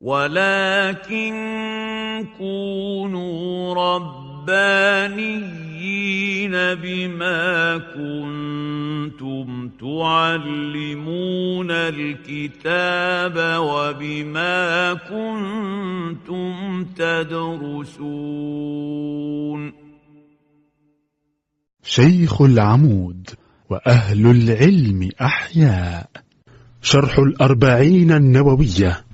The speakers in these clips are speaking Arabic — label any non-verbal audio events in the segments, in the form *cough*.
ولكن كونوا ربانيين بما كنتم تعلمون الكتاب وبما كنتم تدرسون شيخ العمود وأهل العلم أحياء. شرح الأربعين النووية.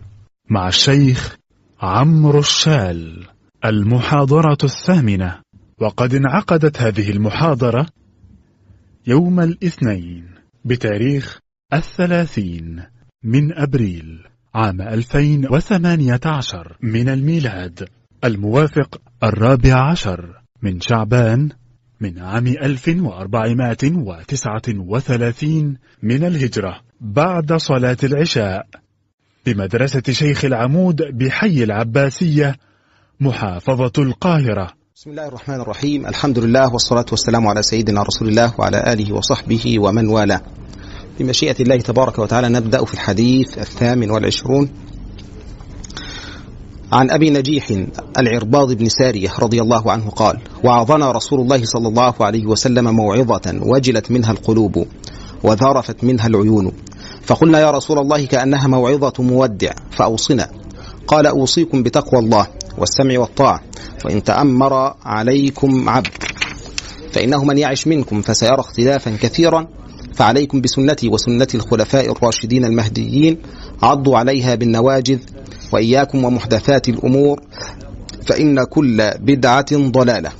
مع الشيخ عمرو الشال المحاضرة الثامنة. وقد انعقدت هذه المحاضرة يوم الاثنين بتاريخ الثلاثين من أبريل عام 2018 من الميلاد الموافق الرابع عشر من شعبان من عام 1439 من الهجرة بعد صلاة العشاء. بمدرسة شيخ العمود بحي العباسية محافظة القاهرة. بسم الله الرحمن الرحيم. الحمد لله والصلاة والسلام على سيدنا رسول الله وعلى آله وصحبه ومن والاه. بمشيئة الله تبارك وتعالى نبدأ في الحديث الثامن والعشرون. عن أبي نجيح العرباض بن سارية رضي الله عنه قال وعظنا رسول الله صلى الله عليه وسلم موعظة وجلت منها القلوب وذرفت منها العيون. فقلنا يا رسول الله كأنها موعظة مودع فأوصنا. قال أوصيكم بتقوى الله والسمع والطاعة وإن تأمر عليكم عبد فإنه من يعش منكم فسيرى اختلافا كثيرا فعليكم بسنتي وسنة الخلفاء الراشدين المهديين عضوا عليها بالنواجذ وإياكم ومحدثات الأمور فإن كل بدعة ضلالة.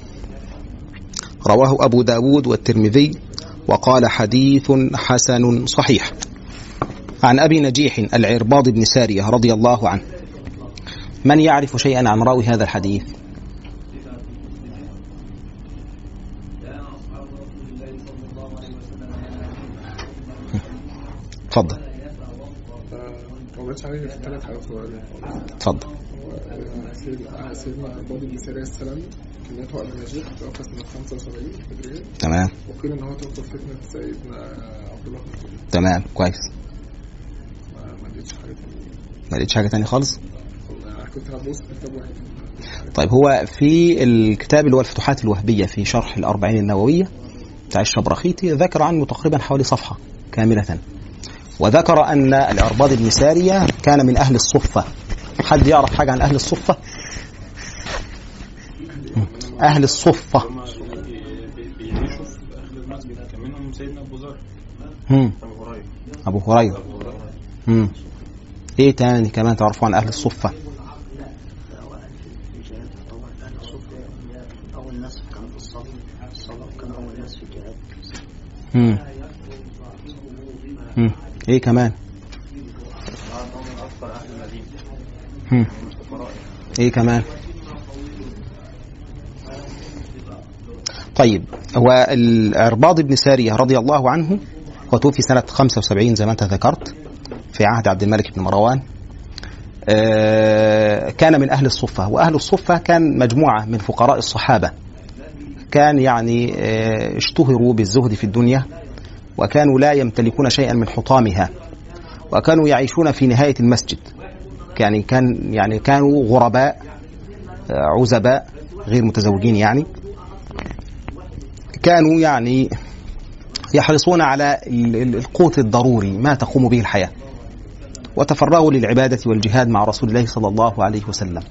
رواه أبو داود والترمذي وقال حديث حسن صحيح. عن أبي نجيح العرباض بن سارية رضي الله عنه. من يعرف شيئا عن راوي هذا الحديث؟ تفضل. تفضل. سيدنا عباد بن سارية السلام كنيته أبي نجيح توفى سنة 75 هجرية تمام. وقيل إن هو توفى فتنة سيدنا عبد الله تمام. كويس. ما لقيتش حاجة تانية خالص؟ كنت هبص كتاب واحد. طيب هو في الكتاب اللي هو الفتوحات الوهبية في شرح الأربعين النووية بتاع الشبرخيتي ذكر عنه تقريبا حوالي صفحة كاملة. وذكر أن العرباض بن سارية كان من أهل الصفة. حد يعرف حاجة عن أهل الصفة؟ أهل الصفة. بيعيشوا في اخر المسجد كان منهم سيدنا أبو ذر. أبو هريرة. أبو هريرة. إيه تاني كمان تعرفوا عن أهل الصفة؟ أول ناس كانوا في الصلاة الصلاة كانوا أول ناس في الجهاد مم. مم. إيه كمان؟ أهل إيه كمان طيب هو العرباض بن سارية رضي الله عنه هو توفي سنة 75 زي ما أنت ذكرت في عهد عبد الملك بن مروان آه، كان من أهل الصفة وأهل الصفة كان مجموعة من فقراء الصحابة. كان يعني آه، اشتهروا بالزهد في الدنيا وكانوا لا يمتلكون شيئا من حطامها وكانوا يعيشون في نهاية المسجد. يعني كان يعني كانوا غرباء آه، عزباء غير متزوجين يعني. كانوا يعني يحرصون على ال- ال- القوت الضروري ما تقوم به الحياة. وتفرغوا للعبادة والجهاد مع رسول الله صلى الله عليه وسلم.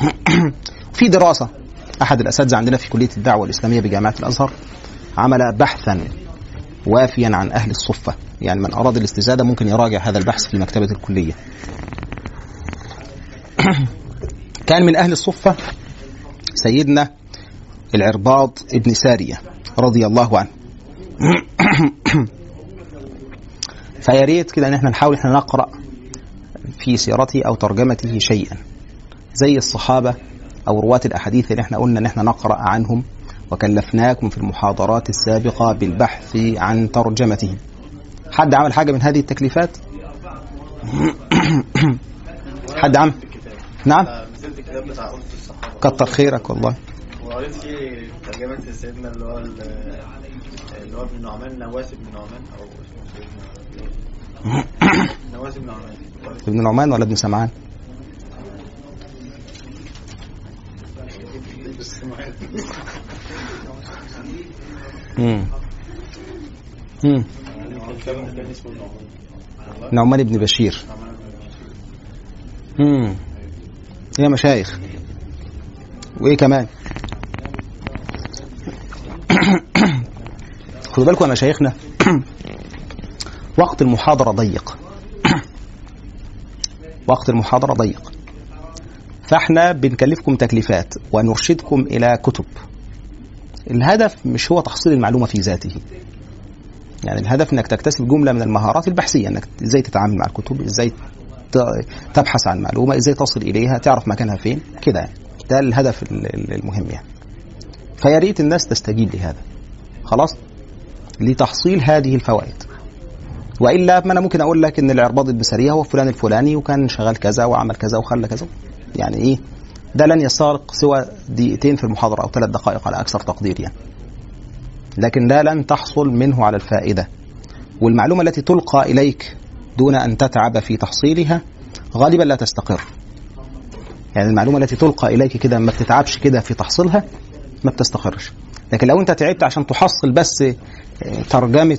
*clears throat* في دراسة أحد الأساتذة عندنا في كلية الدعوة الإسلامية بجامعة الأزهر عمل بحثا وافيا عن أهل الصفة يعني من أراد الاستزادة ممكن يراجع هذا البحث في مكتبة الكلية. *clears throat* كان من أهل الصفة سيدنا العرباض ابن سارية رضي الله عنه. *clears throat* فيا ريت كده إن إحنا نحاول إحنا نقرأ في سيرته أو ترجمته شيئا. زي الصحابة أو رواة الأحاديث اللي إحنا قلنا إن إحنا نقرأ عنهم وكلفناكم في المحاضرات السابقة بالبحث عن ترجمتهم. حد عمل حاجة من هذه التكليفات؟ *coughs* حد عمل؟ نعم؟ كتر خيرك والله. وقريت فيه ترجمة سيدنا اللي هو ال- اللي هو ابن نعمان نواس بن نعمان أو اسمه سيدنا *coughs* *coughs* ابن نعمان ولا ابن سمعان؟ امم امم نعمان ابن بشير. امم يا مشايخ. وإيه كمان؟ *coughs* خدوا بالكم يا مشايخنا. *coughs* وقت المحاضرة ضيق. وقت المحاضرة ضيق. فاحنا بنكلفكم تكليفات ونرشدكم إلى كتب. الهدف مش هو تحصيل المعلومة في ذاته. يعني الهدف إنك تكتسب جملة من المهارات البحثية إنك إزاي تتعامل مع الكتب إزاي تبحث عن معلومة إزاي تصل إليها تعرف مكانها فين كده يعني. ده الهدف ال- ال- المهم يعني. فيا ريت الناس تستجيب لهذا. خلاص؟ لتحصيل هذه الفوائد. وإلا ما أنا ممكن أقول لك إن العرباض البصرية هو فلان الفلاني وكان شغال كذا وعمل كذا وخلى كذا. يعني إيه؟ ده لن يستغرق سوى دقيقتين في المحاضرة أو ثلاث دقائق على أكثر تقدير يعني. لكن لا لن تحصل منه على الفائدة. والمعلومة التي تلقى إليك دون أن تتعب في تحصيلها غالبا لا تستقر. يعني المعلومة التي تلقى إليك كده ما بتتعبش كده في تحصيلها ما بتستقرش. لكن لو أنت تعبت عشان تحصل بس آه، ترجمة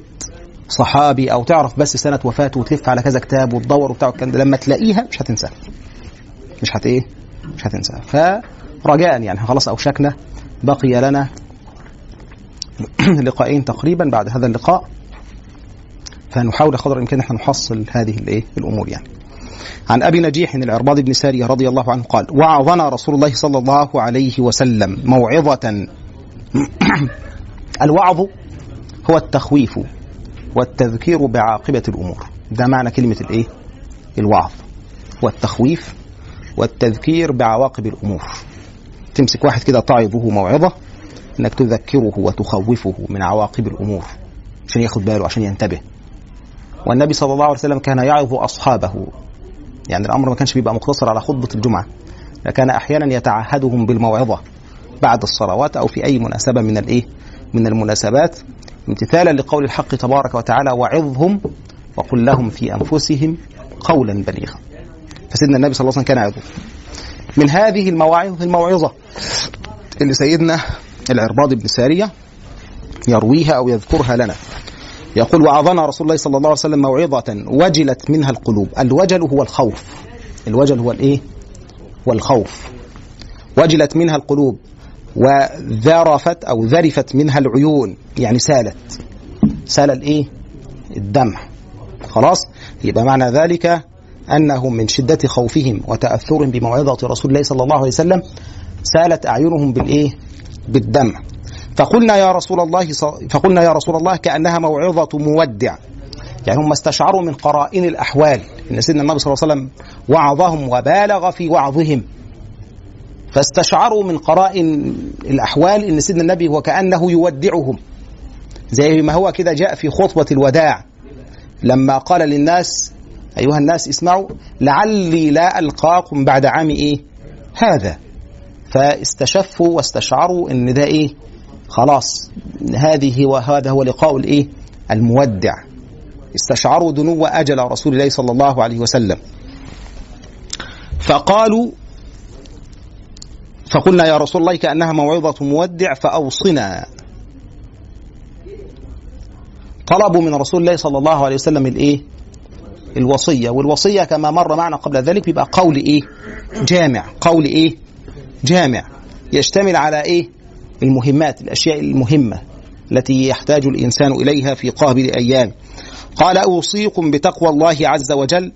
صحابي أو تعرف بس سنة وفاته وتلف على كذا كتاب وتدور وبتاع والكلام ده لما تلاقيها مش هتنساها مش هت إيه؟ مش هتنساها فرجاء يعني خلاص أوشكنا بقي لنا *clears throat* لقاءين تقريبا بعد هذا اللقاء. فنحاول قدر الإمكان إحنا نحصل هذه الايه الأمور يعني. عن أبي نجيح العرباض بن سارية رضي الله عنه قال وعظنا رسول الله صلى الله عليه وسلم موعظة. *clears throat* الوعظ هو التخويف. والتذكير بعاقبة الأمور ده معنى كلمة الإيه؟ الوعظ والتخويف والتذكير بعواقب الأمور تمسك واحد كده تعظه موعظة إنك تذكره وتخوفه من عواقب الأمور عشان ياخد باله عشان ينتبه والنبي صلى الله عليه وسلم كان يعظ أصحابه يعني الأمر ما كانش بيبقى مقتصر على خطبة الجمعة لكان أحيانا يتعهدهم بالموعظة بعد الصلوات أو في أي مناسبة من الإيه؟ من المناسبات امتثالا لقول الحق تبارك وتعالى وعظهم وقل لهم في أنفسهم قولا بليغا. فسيدنا النبي صلى الله عليه وسلم كان يعظهم. من هذه المواعظ الموعظة اللي سيدنا العرباض بن سارية يرويها أو يذكرها لنا. يقول وعظنا رسول الله صلى الله عليه وسلم موعظة وجلت منها القلوب، الوجل هو الخوف. الوجل هو الإيه؟ والخوف. وجلت منها القلوب وذرفت أو ذرفت منها العيون يعني سالت. سال الإيه؟ الدمع. خلاص؟ يبقى معنى ذلك أنهم من شدة خوفهم وتأثرهم بموعظة رسول الله صلى الله عليه وسلم سالت أعينهم بالإيه؟ بالدمع. فقلنا يا رسول الله فقلنا يا رسول الله كأنها موعظة مودع. يعني هم استشعروا من قرائن الأحوال. إن سيدنا النبي صلى الله عليه وسلم وعظهم وبالغ في وعظهم. فاستشعروا من قرائن الأحوال إن سيدنا النبي وكانه يودعهم. زي ما هو كده جاء في خطبة الوداع. لما قال للناس أيها الناس اسمعوا لعلي لا ألقاكم بعد عام إيه؟ هذا. فاستشفوا واستشعروا إن ده إيه؟ خلاص هذه وهذا هو لقاء الإيه؟ المودع. استشعروا دنو أجل رسول الله صلى الله عليه وسلم. فقالوا فقلنا يا رسول الله كأنها موعظة مودع فأوصنا. طلبوا من رسول الله صلى الله عليه وسلم الإيه؟ الوصية. والوصية كما مر معنا قبل ذلك بيبقى قول إيه؟ جامع. قول إيه؟ جامع. يشتمل على إيه؟ المهمات الأشياء المهمة التي يحتاج الإنسان إليها في قابل أيام. قال أوصيكم بتقوى الله عز وجل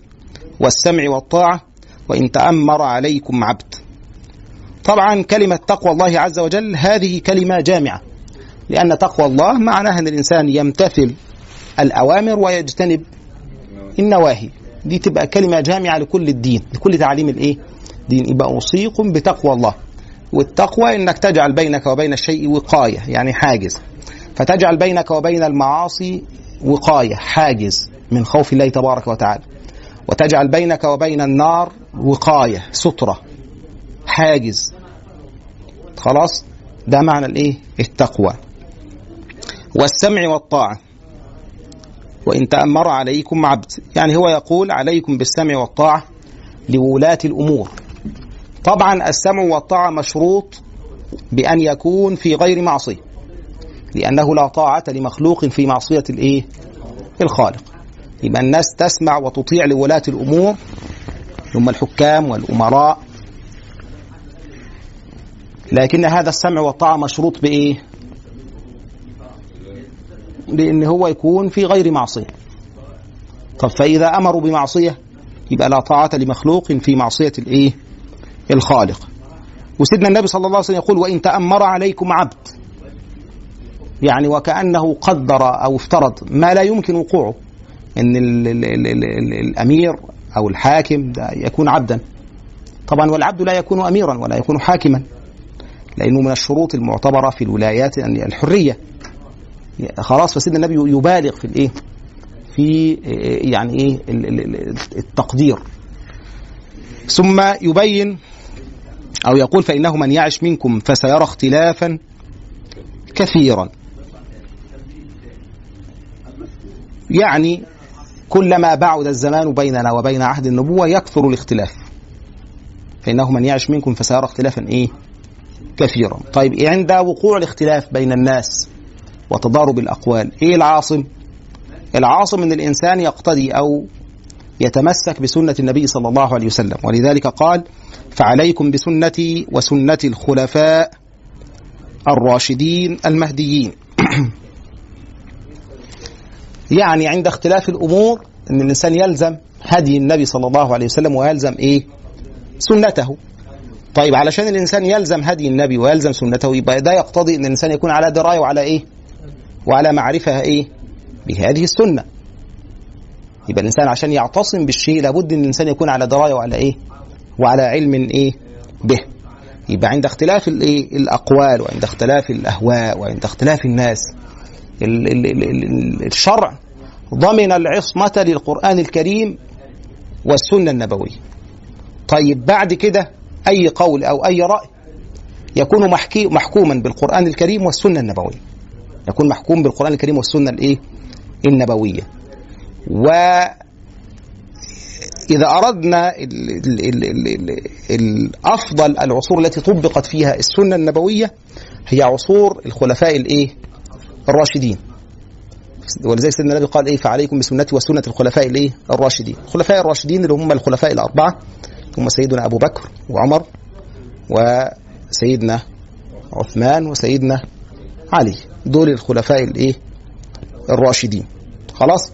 والسمع والطاعة وإن تأمر عليكم عبد. طبعا كلمة تقوى الله عز وجل هذه كلمة جامعة. لأن تقوى الله معناها أن الإنسان يمتثل الأوامر ويجتنب النواهي. دي تبقى كلمة جامعة لكل الدين لكل تعاليم الإيه؟ دين. يبقى أوصيكم بتقوى الله. والتقوى إنك تجعل بينك وبين الشيء وقاية يعني حاجز. فتجعل بينك وبين المعاصي وقاية حاجز من خوف الله تبارك وتعالى. وتجعل بينك وبين النار وقاية سترة. حاجز. خلاص؟ ده معنى الايه؟ التقوى. والسمع والطاعة. وإن تأمر عليكم عبد. يعني هو يقول عليكم بالسمع والطاعة لولاة الأمور. طبعا السمع والطاعة مشروط بأن يكون في غير معصية. لأنه لا طاعة لمخلوق في معصية الإيه؟ الخالق. يبقى الناس تسمع وتطيع لولاة الأمور. هم الحكام والأمراء لكن هذا السمع والطاعة مشروط بإيه؟ بأن هو يكون في غير معصية. طب فإذا أمروا بمعصية يبقى لا طاعة لمخلوق في معصية الإيه؟ الخالق. وسيدنا النبي صلى الله عليه وسلم يقول وإن تأمر عليكم عبد يعني وكأنه قدر أو افترض ما لا يمكن وقوعه. إن ال ال ال ال ال الأمير أو الحاكم ده يكون عبدا. طبعا والعبد لا يكون اميرا ولا يكون حاكما. لأنه من الشروط المعتبرة في الولايات أن الحرية خلاص فسيدنا النبي يبالغ في الإيه؟ في يعني إيه؟ التقدير. ثم يبين أو يقول فإنه من يعش منكم فسيرى اختلافا كثيرا. يعني كلما بعد الزمان بيننا وبين عهد النبوة يكثر الاختلاف. فإنه من يعش منكم فسيرى اختلافا إيه؟ كثيرا طيب عند وقوع الاختلاف بين الناس وتضارب الأقوال إيه العاصم العاصم أن الإنسان يقتدي أو يتمسك بسنة النبي صلى الله عليه وسلم ولذلك قال فعليكم بسنتي وسنة الخلفاء الراشدين المهديين *clears throat* يعني عند اختلاف الأمور إن الإنسان يلزم هدي النبي صلى الله عليه وسلم ويلزم إيه؟ سنته. طيب علشان الإنسان يلزم هدي النبي ويلزم سنته يبقى ده يقتضي إن الإنسان يكون على دراية وعلى إيه؟ وعلى معرفة إيه؟ بهذه السنة. يبقى الإنسان عشان يعتصم بالشيء لابد إن الإنسان يكون على دراية وعلى إيه؟ وعلى علم إيه؟ به. يبقى عند اختلاف الايه؟ الأقوال وعند اختلاف الأهواء وعند اختلاف الناس ال- ال- ال- ال- الشرع ضمن العصمة للقرآن الكريم والسنة النبوية طيب بعد كده أي قول أو أي رأي يكون محكي محكوما بالقرآن الكريم والسنة النبوية. يكون محكوم بالقرآن الكريم والسنة الإيه؟ النبوية. و إذا أردنا ال ال ال ال ال الأفضل العصور التي طبقت فيها السنة النبوية هي عصور الخلفاء الإيه؟ الراشدين. ولذلك سيدنا النبي قال إيه؟ فعليكم بسنتي وسنة الخلفاء الإيه؟ الراشدين. الخلفاء الراشدين اللي هم الخلفاء الأربعة هم سيدنا أبو بكر وعمر وسيدنا عثمان وسيدنا علي. دول الخلفاء الإيه؟ الراشدين. خلاص؟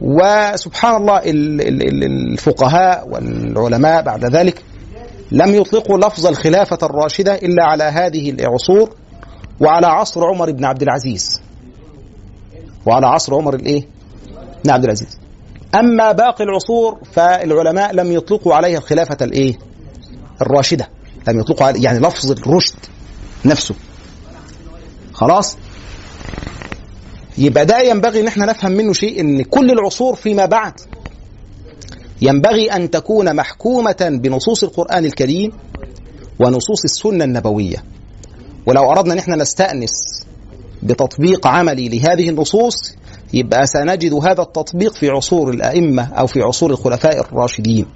وسبحان الله ال- ال- ال- الفقهاء والعلماء بعد ذلك لم يطلقوا لفظ الخلافة الراشدة إلا على هذه العصور وعلى عصر عمر بن عبد العزيز. وعلى عصر عمر الإيه؟ بن عبد العزيز. أما باقي العصور فالعلماء لم يطلقوا عليها الخلافة الإيه؟ الراشدة. لم يطلقوا علي يعني لفظ الرشد نفسه. خلاص؟ يبقى ده ينبغي إن إحنا نفهم منه شيء إن كل العصور فيما بعد ينبغي أن تكون محكومة بنصوص القرآن الكريم ونصوص السنة النبوية. ولو أردنا إن إحنا نستأنس بتطبيق عملي لهذه النصوص يبقى سنجد هذا التطبيق في عصور الأئمة أو في عصور الخلفاء الراشدين.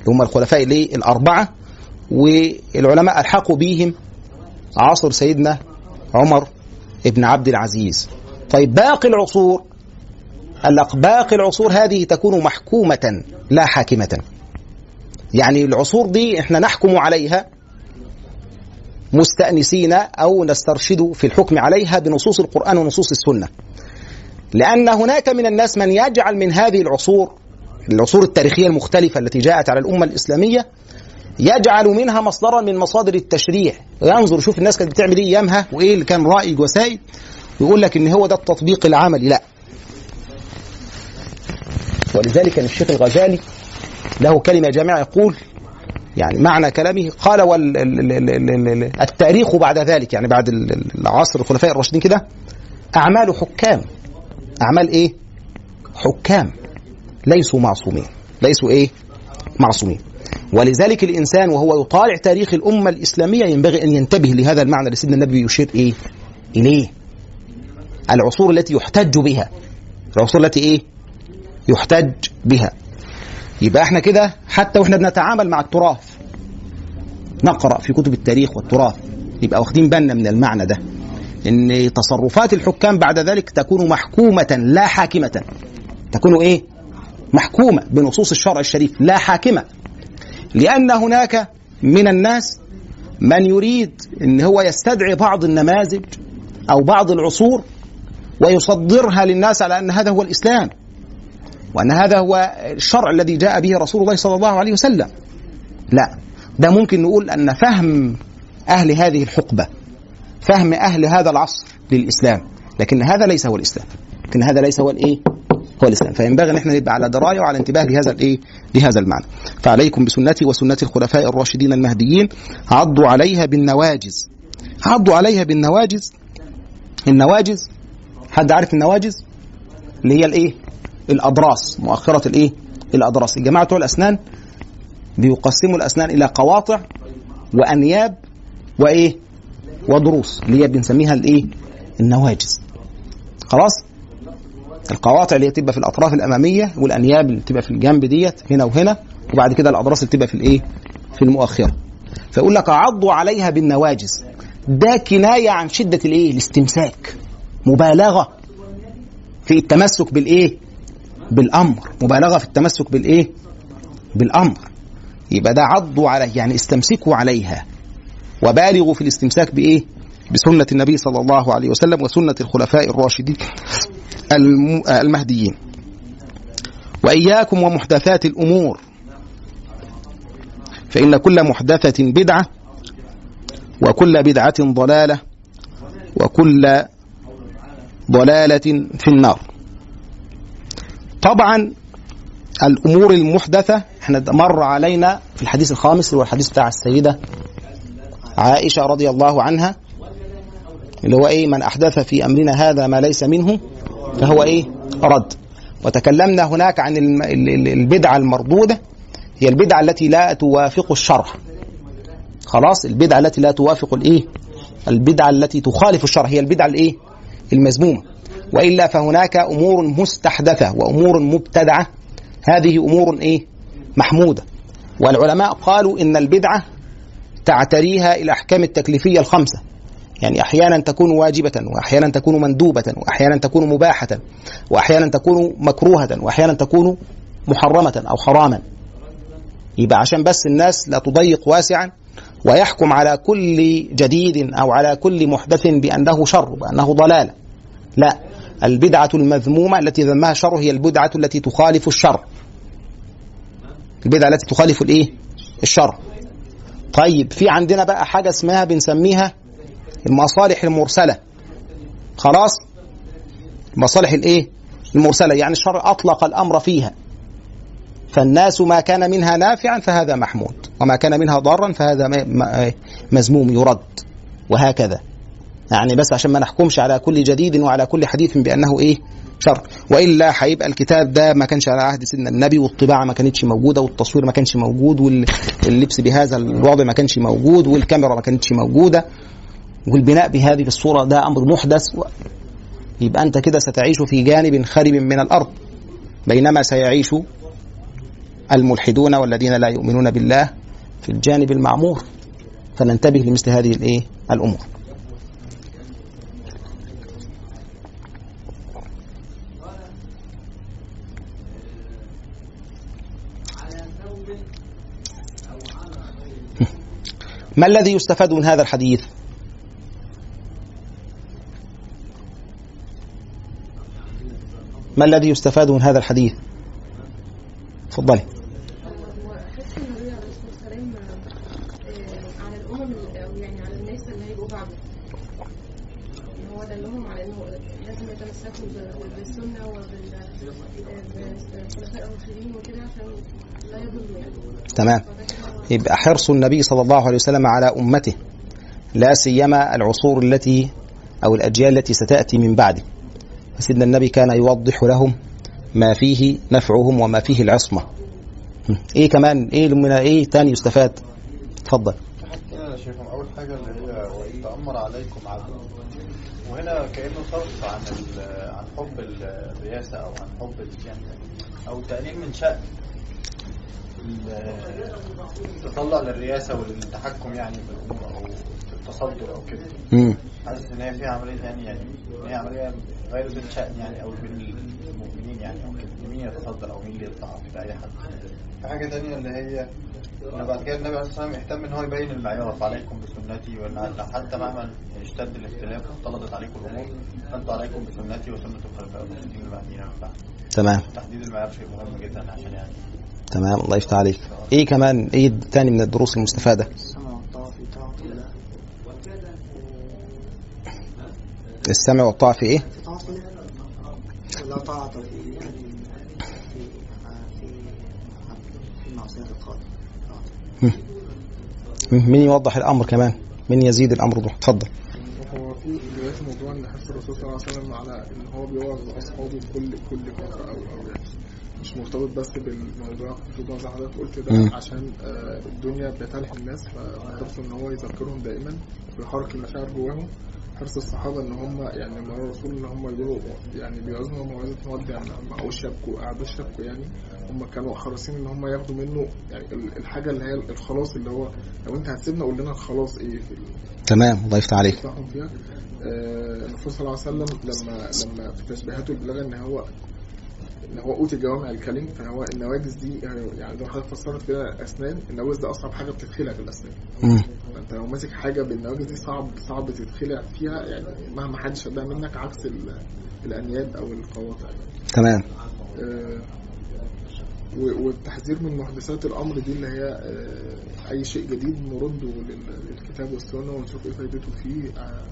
اللي هم الخلفاء الايه الاربعه والعلماء ألحقوا بهم عصر سيدنا عمر ابن عبد العزيز. طيب باقي العصور قال باقي العصور هذه تكون محكومة لا حاكمة. يعني العصور دي إحنا نحكم عليها مستأنسين أو نسترشد في الحكم عليها بنصوص القرآن ونصوص السنة. لأن هناك من الناس من يجعل من هذه العصور العصور التاريخية المختلفة التي جاءت على الأمة الإسلامية يجعل منها مصدرا من مصادر التشريع. ينظر شوف الناس كانت بتعمل إيه أيامها وإيه اللي كان رائج وسائد ويقول لك إن هو ده التطبيق العملي. لا. ولذلك كان الشيخ الغزالي له كلمة جامعه يقول يعني معنى كلامه قال والتاريخ بعد ذلك يعني بعد العصر الخلفاء الراشدين كده أعمال حكام. أعمال إيه؟ حكام. ليسوا معصومين. ليسوا إيه؟ معصومين. ولذلك الإنسان وهو يطالع تاريخ الأمة الإسلامية ينبغي أن ينتبه لهذا المعنى اللي سيدنا النبي يشير إيه؟ إليه. العصور التي يحتج بها. العصور التي إيه؟ يحتج بها. يبقى إحنا كده حتى وإحنا بنتعامل مع التراث. نقرأ في كتب التاريخ والتراث. يبقى واخدين بالنا من المعنى ده. إن تصرفات الحكام بعد ذلك تكون محكومة لا حاكمة. تكون إيه؟ محكومة بنصوص الشرع الشريف لا حاكمة. لأن هناك من الناس من يريد إن هو يستدعي بعض النماذج أو بعض العصور ويصدرها للناس على أن هذا هو الإسلام وأن هذا هو الشرع الذي جاء به رسول الله صلى الله عليه وسلم. لا ده ممكن نقول أن فهم أهل هذه الحقبة. فهم أهل هذا العصر للإسلام. لكن هذا ليس هو الإسلام. لكن هذا ليس هو الإيه؟ هو الإسلام. فينبغي ان إحنا نبقى على دراية وعلى انتباه لهذا الإيه؟ لهذا المعنى. فعليكم بسنتي وسنة الخلفاء الراشدين المهديين. عضوا عليها بالنواجز عضوا عليها بالنواجز النواجز حد عارف النواجز اللي هي الإيه؟ الأضراس. مؤخرة الإيه؟ الأضراس. الجماعة بتوع الأسنان بيقسموا الأسنان إلى قواطع وأنياب وإيه؟ وضروس اللي هي بنسميها الإيه؟ النواجز خلاص؟ القواطع اللي هي تبقى في الأطراف الأمامية والأنياب اللي تبقى في الجنب ديت هنا وهنا وبعد كده الاضراس اللي تبقى في الإيه؟ في المؤخرة. فيقول لك عضوا عليها بالنواجز ده كناية عن شدة الإيه؟ الاستمساك. مبالغة في التمسك بالإيه؟ بالأمر. مبالغة في التمسك بالإيه؟ بالأمر. يبقى ده عضوا عليه يعني استمسكوا عليها. وبالغوا في الاستمساك بإيه؟ بسنة النبي صلى الله عليه وسلم وسنة الخلفاء الراشدين الم- المهديين. وإياكم ومحدثات الأمور. فإن كل محدثة بدعة وكل بدعة ضلالة وكل ضلالة في النار. طبعا الأمور المحدثة إحنا مر علينا في الحديث الخامس اللي هو الحديث بتاع السيدة عائشة رضي الله عنها اللي هو إيه من أحدث في أمرنا هذا ما ليس منه فهو إيه رد. وتكلمنا هناك عن الم- ال- ال- البدعة المردودة هي البدعة التي لا توافق الشرع. خلاص البدعة التي لا توافق الإيه؟ البدعة التي تخالف الشرع هي البدعة الإيه؟ المذمومة. وإلا فهناك أمور مستحدثة وأمور مبتدعة هذه أمور إيه؟ محمودة. والعلماء قالوا إن البدعة تعتريها الاحكام التكليفية الخمسة. يعني أحيانا تكون واجبة وأحيانا تكون مندوبة وأحيانا تكون مباحة وأحيانا تكون مكروهة وأحيانا تكون محرمة أو حراما. يبقى عشان بس الناس لا تضيق واسعا ويحكم على كل جديد أو على كل محدث بأنه شر بأنه ضلاله لا البدعة المذمومة التي ذمها الشر هي البدعة التي تخالف الشر. البدعة التي تخالف الإيه؟ الشر. طيب في عندنا بقى حاجة اسمها بنسميها المصالح المرسلة. خلاص؟ المصالح الإيه؟ المرسلة يعني الشرع أطلق الأمر فيها. فالناس ما كان منها نافعا فهذا محمود وما كان منها ضارا فهذا م- مذموم يرد وهكذا. يعني بس عشان ما نحكمش على كل جديد وعلى كل حديث بأنه إيه؟ شر وإلا هيبقى الكتاب ده ما كانش على عهد سيدنا النبي والطباعة ما كانتش موجودة والتصوير ما كانش موجود واللبس بهذا الوضع ما كانش موجود والكاميرا ما كانتش موجودة والبناء بهذه الصورة ده أمر محدث. يبقى أنت كده ستعيش في جانب خرب من الأرض. بينما سيعيش الملحدون والذين لا يؤمنون بالله في الجانب المعمور. فننتبه لمثل هذه الإيه؟ الأمور. ما الذي يستفاد من هذا الحديث؟ ما الذي يستفاد من هذا الحديث؟ تفضلي. تمام. يبقى حرص النبي صلى الله عليه وسلم على أمته لا سيما العصور التي أو الأجيال التي ستأتي من بعده. سيدنا النبي كان يوضح لهم ما فيه نفعهم وما فيه العصمة. إيه كمان؟ إيه من إيه تاني يستفاد؟ اتفضل. أول حاجة اللي هي تامر عليكم عبد وهنا كأنه صرف عن عن حب الرئاسة أو عن حب يعني أو تقليل من شأن. ال- التطلع للرئاسة وللتحكم يعني في الأمور أو تصدر أو كده. حاسس إن هي فيها عملية يعني يعني إن هي عملية غير ذات شأن يعني أو بين المؤمنين يعني. أو كده مين يتصدر أو مين اللي يطلع أو كده أي حد. في حاجة تانية اللي هي إن بعد كده النبي عليه الصلاة والسلام اهتم إن هو يبين المعيار فعليكم بسنتي وإن حتى مهما اشتد الاختلاف واختلطت عليكم الأمور فانتوا عليكم بسنتي وسنة الخلفاء الراشدين المهديين. من بعد تمام. تحديد المعيار شيء مهم جدا عشان يعني تمام؟ الله يفتح عليك. إيه كمان؟ إيه تاني من الدروس المستفادة؟ السمع والطاعة في إيه؟ مين يوضح الأمر كمان؟ مين يزيد الأمر ده؟ اتفضل. هو في بداية الموضوع إن حث الرسول صلى الله عليه وسلم على إن هو بيوعظ أصحابه كل كل فتره أو أو مش مرتبط بس بالموضوع في زي حضرتك قلت. ده عشان آه، الدنيا بتلهي الناس فحرصه ان هو يذكرهم دائما ويحرك المشاعر جواهم. حرص الصحابة ان هم يعني رأوا الرسول ان هم يقولوا يعني بيعظموا موعظه مودع ما قعدوش يبكوا قعدوش يبكوا يعني. هم كانوا حريصين ان هم ياخدوا منه يعني ال- الحاجة اللي هي الخلاص اللي هو لو انت هتسيبنا قول لنا الخلاص إيه في تمام الله يفتح عليك. آه، الرسول صلى الله عليه وسلم لما لما في تشبيهاته البلاغة ان هو إن هو أوتي جوامع الكلم فهو النواجز دي يعني زي ما حضرتك فسرت كده أسنان النواجز ده أصعب حاجة بتتخلع في الأسنان مم. فأنت لو ماسك حاجة بالنواجز دي صعب صعب تتخلع فيها يعني مهما حد شدها منك عكس ال- الأنياب أو القواطع يعني. تمام آه، والتحذير من محدثات الأمر دي اللي هي آه، أي شيء جديد نرده لل- للكتاب والسنة ونشوف إيه فايدته فيه آه،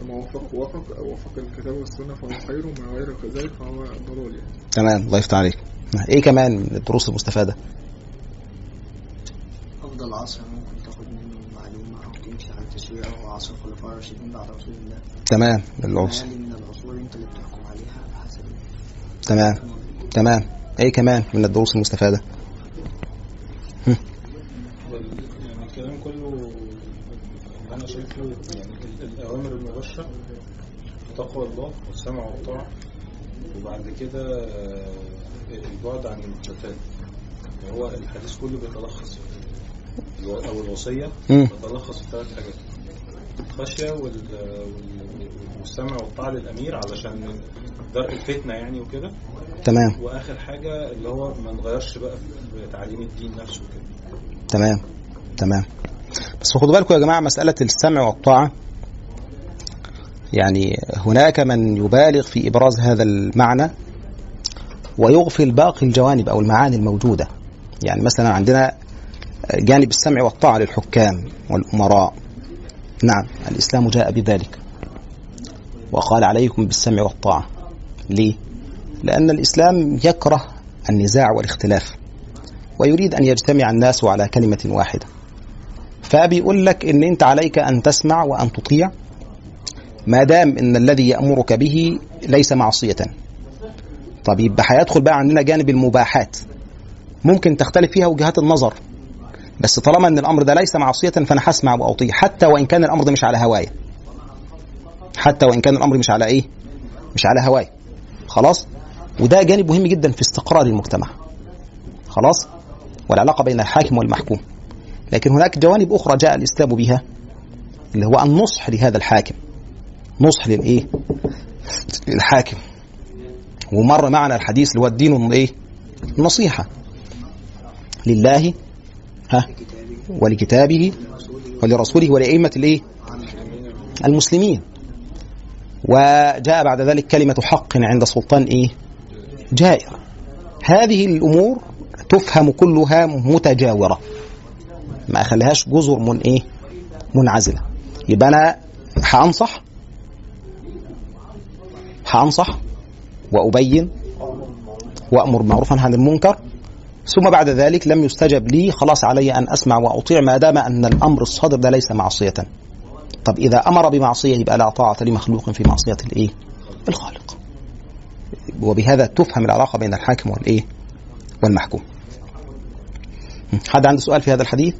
فما وفق وفق وفق الكتاب والسنة فهو خير وما غير كذلك فهو ضلال يعني. تمام الله يفتح عليك. إيه كمان من الدروس المستفادة؟ أفضل عصر ممكن تاخد منه معلومة أو تمشي على التشريع هو عصر الخلفاء الراشدين بعد رسول الله. تمام العصر من العصور أنت اللي بتحكم عليها بحسب تمام تمام. إيه كمان من الدروس المستفادة يعني الكلام كله اللي أنا شايفه يعني ال- الأوامر المباشرة تقوى الله والسمع والطاعة وبعد كده آه، البعد عن المحدثات. هو الحديث كله بيتلخص في الو- أو الوصية مم. بتلخص في ثلاث حاجات. وال- والسمع والطاعة للأمير علشان درء الفتنة يعني وكده. تمام. وآخر حاجة اللي هو ما نغيرش بقى في تعليم الدين نفسه كده تمام. تمام. بس خدوا بالكم يا جماعة مسألة السمع والطاعة. يعني هناك من يبالغ في إبراز هذا المعنى ويغفل باقي الجوانب أو المعاني الموجودة. يعني مثلا عندنا جانب السمع والطاعة للحكام والأمراء. نعم الإسلام جاء بذلك. وقال عليكم بالسمع والطاعة. ليه؟ لأن الإسلام يكره النزاع والاختلاف ويريد أن يجتمع الناس على كلمة واحدة. فبيقول لك إن أنت عليك أن تسمع وأن تطيع. ما دام إن الذي يأمرك به ليس معصية. طب يبقى هيدخل بقى عندنا جانب المباحات. ممكن تختلف فيها وجهات النظر. بس طالما إن الأمر ده ليس معصية فأنا هسمع وأطيع. حتى وإن كان الأمر ده مش على هوايا حتى وإن كان الأمر مش على إيه؟ مش على هوايا خلاص؟ وده جانب مهم جدا في استقرار المجتمع. خلاص؟ والعلاقة بين الحاكم والمحكوم. لكن هناك جوانب أخرى جاء الإسلام بها اللي هو النصح لهذا الحاكم. نصح للايه للحاكم. ومر معنا الحديث اللي هو الدين الايه النصيحة. لله ها ولكتابه ولرسوله ولأئمة الايه المسلمين. وجاء بعد ذلك كلمة حق عند سلطان إيه؟ جائر. هذه الأمور تفهم كلها متجاورة. ما أخليهاش جزر من إيه؟ منعزلة. يبقى أنا هأنصح؟ هأنصح وأبين وأمر بالمعروف عن المنكر. ثم بعد ذلك لم يستجب لي خلاص علي أن أسمع وأطيع ما دام أن الأمر الصادر ده ليس معصية. طب إذا أمر بمعصية يبقى لا طاعة لمخلوق في معصية الإيه؟ الخالق. وبهذا تفهم العلاقة بين الحاكم والإيه؟ والمحكوم. حد عنده سؤال في هذا الحديث؟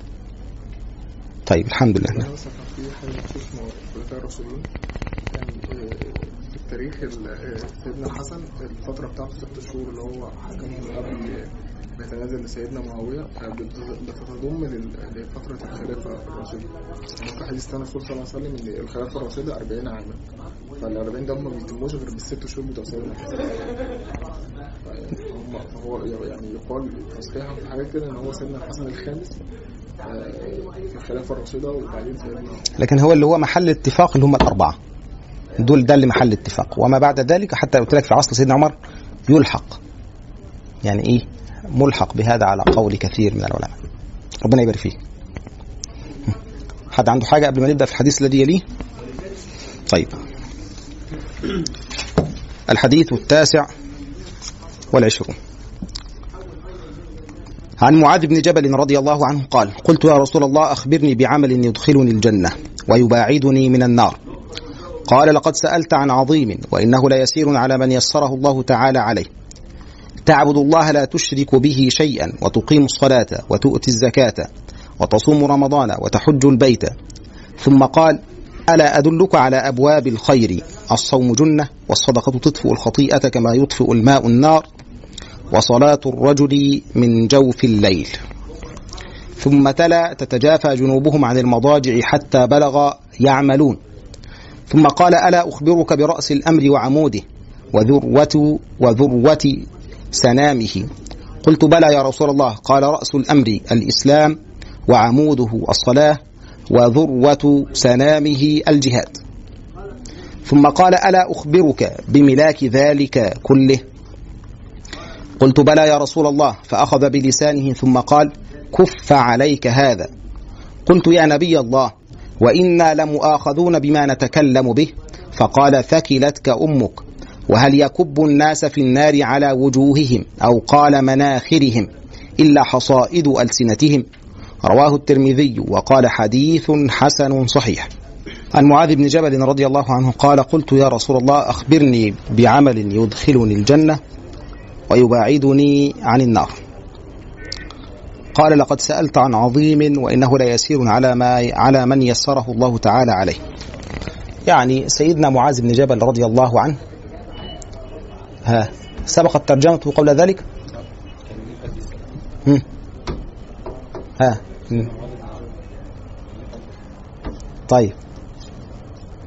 آه، في التاريخ ال- آه، سيدنا الحسن الفترة بتاعته ست شهور اللي هو حكمهم قبل بيتنازل لسيدنا معاوية آه، بت- بتتضم لفترة الخلافة الراشدة. يعني في حديث كان الرسول صلى الله عليه وسلم إن الخلافة الراشدة 40 عاما. فال 40 ده ما بيتموش غير بالست شهور بتوع سيدنا الحسن. فهو يعني يقال في حاجات كده إن هو سيدنا الحسن الخامس الراشدة وبعدين لكن هو اللي هو محل اتفاق اللي هم الأربعة. دول ده اللي محل اتفاق. وما بعد ذلك حتى قلت لك في عصر سيدنا عمر يلحق. يعني إيه؟ ملحق بهذا على قول كثير من العلماء. ربنا يبارك فيك. حد عنده حاجة قبل ما نبدأ في الحديث الذي يليه؟ طيب. الحديث التاسع والعشرون. عن معاذ بن جبل رضي الله عنه قال قلت يا رسول الله أخبرني بعمل يدخلني الجنة ويباعدني من النار. قال لقد سألت عن عظيم وإنه ليسير على من يسره الله تعالى عليه. تعبد الله لا تشرك به شيئا وتقيم الصلاة وتؤتي الزكاة وتصوم رمضان وتحج البيت. ثم قال ألا أدلك على أبواب الخير؟ الصوم جنة والصدقة تطفئ الخطيئة كما يطفئ الماء النار. وصلاة الرجل من جوف الليل. ثم تلا تتجافى جنوبهم عن المضاجع حتى بلغ يعملون. ثم قال ألا أخبرك برأس الأمر وعموده وذروة وذروة سنامه. قلت بلى يا رسول الله. قال رأس الأمر الإسلام وعموده الصلاة وذروة سنامه الجهاد. ثم قال ألا أخبرك بملاك ذلك كله قلت بلى يا رسول الله فأخذ بلسانه ثم قال كف عليك هذا. قلت يا نبي الله وإنا لمؤاخذون بما نتكلم به. فقال ثكلتك أمك وهل يكب الناس في النار على وجوههم أو قال مناخرهم إلا حصائد ألسنتهم؟ رواه الترمذي وقال حديث حسن صحيح. عن معاذ بن جبل رضي الله عنه قال قلت يا رسول الله أخبرني بعمل يدخلني الجنة. ويباعدني عن النار. قال لقد سألت عن عظيم وإنه ليسير على ما على من يسره الله تعالى عليه. يعني سيدنا معاذ بن جبل رضي الله عنه. ها سبقت ترجمته قبل ذلك؟ هم. ها هم. طيب.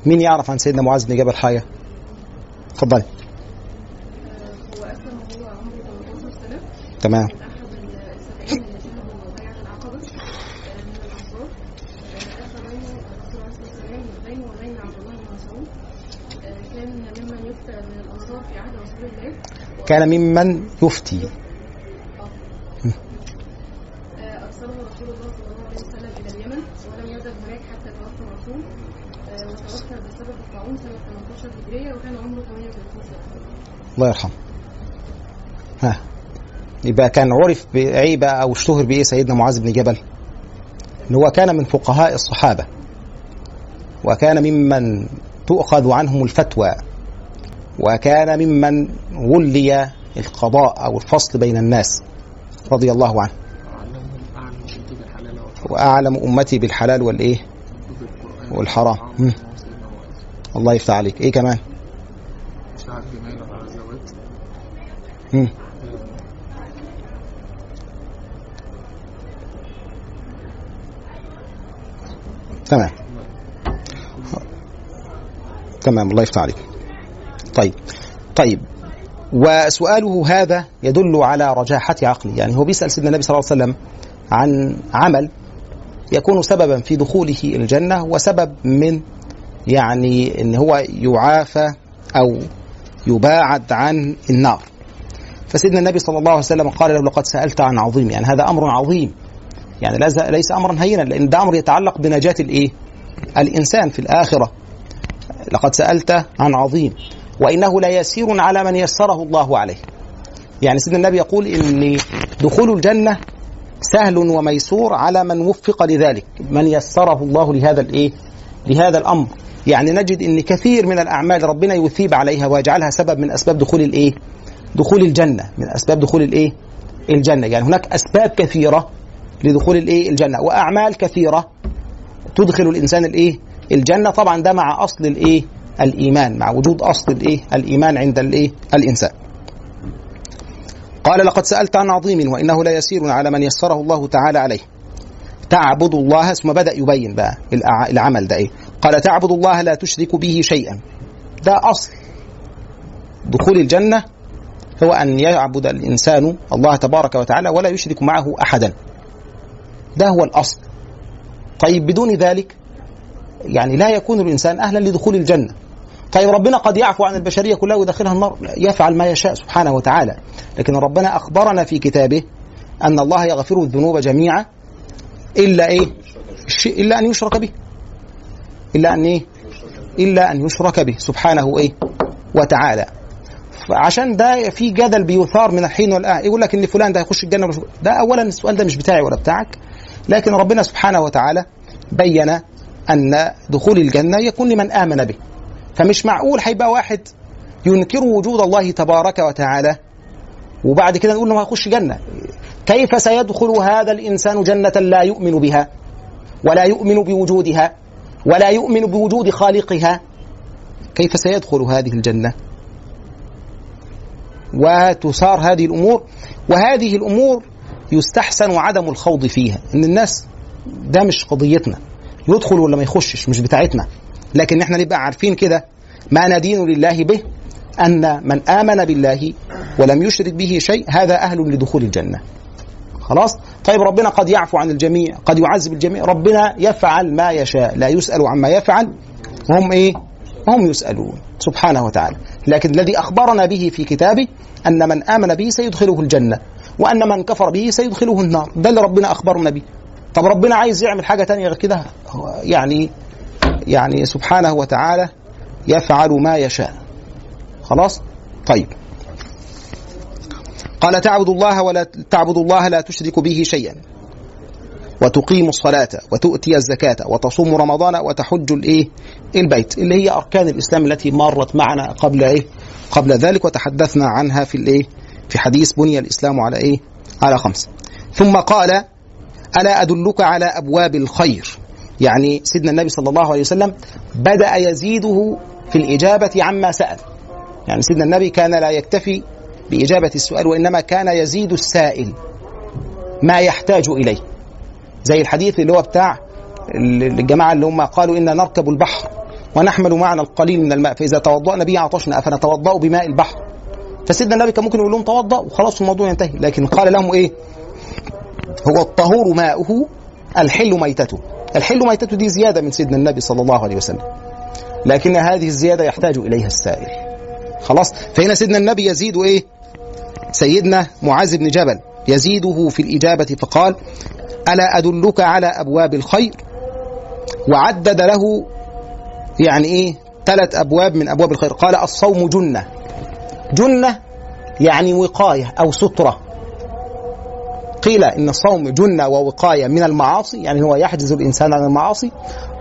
مين يعرف عن سيدنا معاذ بن جبل حاجة؟ تفضل. آه، كان ممن يفتي. أرسله رسول الله صلى الله عليه وسلم إلى اليمن ولم يذهب هناك حتى توفى الرسول وتوفى بسبب الطاعون سنة 18 هجرية وكان عمره 38 سنة الله يرحمه. ها. يبقى كان عرف بعيبة أو اشتهر بإيه سيدنا معاذ بن جبل؟ إن هو كان من فقهاء الصحابة. وكان ممن تؤخذ عنهم الفتوى. وكان ممن ولي القضاء أو الفصل بين الناس. رضي الله عنه. أعلم أمتي بالحلال والقرآن والحرام. مم. الله يفتح عليك. إيه كمان؟ مم. تمام. تمام الله يفتح عليك. طيب طيب وسؤاله هذا يدل على رجاحة عقله يعني هو بيسأل سيدنا النبي صلى الله عليه وسلم عن عمل يكون سببا في دخوله الجنة وسبب من يعني إن هو يعافى أو يباعد عن النار. فسيدنا النبي صلى الله عليه وسلم قال له لقد سألت عن عظيم. يعني هذا أمر عظيم. يعني ليس- أمرا هينا لأن ده أمر يتعلق بنجاة الإيه؟ الإنسان في الآخرة. لقد سألت عن عظيم. وإنه ليسير على من يسره الله عليه. يعني سيدنا النبي يقول إن دخول الجنة سهل وميسور على من وفق لذلك من يسره الله لهذا الإيه؟ لهذا الأمر. يعني نجد إن كثير من الأعمال ربنا يثيب عليها ويجعلها سبب من أسباب دخول الإيه؟ دخول الجنة، من أسباب دخول الإيه؟ الجنة، يعني هناك أسباب كثيرة لدخول الايه؟ الجنة، وأعمال كثيرة تدخل الإنسان الايه؟ الجنة، طبعا ده مع أصل الايه؟ الإيمان، مع وجود أصل الايه؟ الإيمان عند الايه؟ الإنسان. قال لقد سألت عن عظيم وإنه لا يسير على من يسره الله تعالى عليه تعبد الله ثم بدأ يبين بقى العمل ده إيه قال تعبد الله لا تشرك به شيئا ده أصل دخول الجنة هو أن يعبد الإنسان الله تبارك وتعالى ولا يشرك معه أحدا ده هو الأصل. طيب بدون ذلك يعني لا يكون الإنسان أهلا لدخول الجنة. طيب ربنا قد يعفو عن البشرية كلها ويدخلها النار يفعل ما يشاء سبحانه وتعالى. لكن ربنا أخبرنا في كتابه أن الله يغفر الذنوب جميعا إلا إيه؟ إلا أن يشرك به. إلا أن إيه؟ إلا أن يشرك به سبحانه إيه؟ وتعالى. عشان ده في جدل بيثار من الحين والآن. يقول لك إن فلان ده هيخش الجنة ده اولا السؤال ده مش بتاعي ولا بتاعك. لكن ربنا سبحانه وتعالى بين أن دخول الجنة يكون لمن آمن به. فمش معقول هيبقى واحد ينكر وجود الله تبارك وتعالى وبعد كده نقول انه هيخش جنة. كيف سيدخل هذا الإنسان جنة لا يؤمن بها ولا يؤمن بوجودها ولا يؤمن بوجود خالقها؟ كيف سيدخل هذه الجنة؟ وتثار هذه الأمور. وهذه الأمور يستحسن عدم الخوض فيها. إن الناس ده مش قضيتنا. يدخل ولا ما يخشش؟ مش بتاعتنا. لكن إحنا نبقى عارفين كده ما ندين لله به أن من آمن بالله ولم يشرك به شيء هذا أهل لدخول الجنة. خلاص؟ طيب ربنا قد يعفو عن الجميع قد يعذب الجميع. ربنا يفعل ما يشاء لا يسأل عما يفعل. وهم إيه؟ هم يسألون سبحانه وتعالى. لكن الذي أخبرنا به في كتابه أن من آمن به سيدخله الجنة. وأن من كفر به سيدخله النار. ده اللي ربنا أخبرنا به طب ربنا عايز يعمل حاجة تانية غير كده؟ يعني يعني سبحانه وتعالى يفعل ما يشاء. خلاص؟ طيب. قال تعبد الله ولا تعبد الله لا تشرك به شيئا. وتقيم الصلاة وتؤتي الزكاة وتصوم رمضان وتحج الإيه؟ البيت. اللي هي أركان الإسلام التي مرت معنا قبل إيه؟ قبل ذلك وتحدثنا عنها في الإيه؟ في حديث بني الإسلام على إيه؟ على خمس. ثم قال: ألا أدلك على أبواب الخير؟ يعني سيدنا النبي صلى الله عليه وسلم بدأ يزيده في الإجابة عما سأل. يعني سيدنا النبي كان لا يكتفي بإجابة السؤال وإنما كان يزيد السائل ما يحتاج إليه زي الحديث اللي هو بتاع الجماعة اللي هم قالوا إنا نركب البحر ونحمل معنا القليل من الماء فإذا توضأنا به عطشنا أفنتوضأ بماء البحر فسيدنا النبي كان ممكن يقول لهم توضأ وخلاص الموضوع ينتهي. لكن قال لهم إيه؟ هو الطهور ماؤه الحل ميتته. الحل ميتته دي زيادة من سيدنا النبي صلى الله عليه وسلم. لكن هذه الزيادة يحتاج إليها السائل. خلاص؟ فهنا سيدنا النبي يزيد إيه؟ سيدنا معاذ بن جبل يزيده في الإجابة فقال ألا أدلك على أبواب الخير؟ وعدد له يعني إيه؟ ثلاث أبواب من أبواب الخير. قال الصوم جنة. جنة يعني وقاية أو سترة. قيل إن الصوم جنة ووقاية من المعاصي يعني هو يحجز الإنسان عن المعاصي.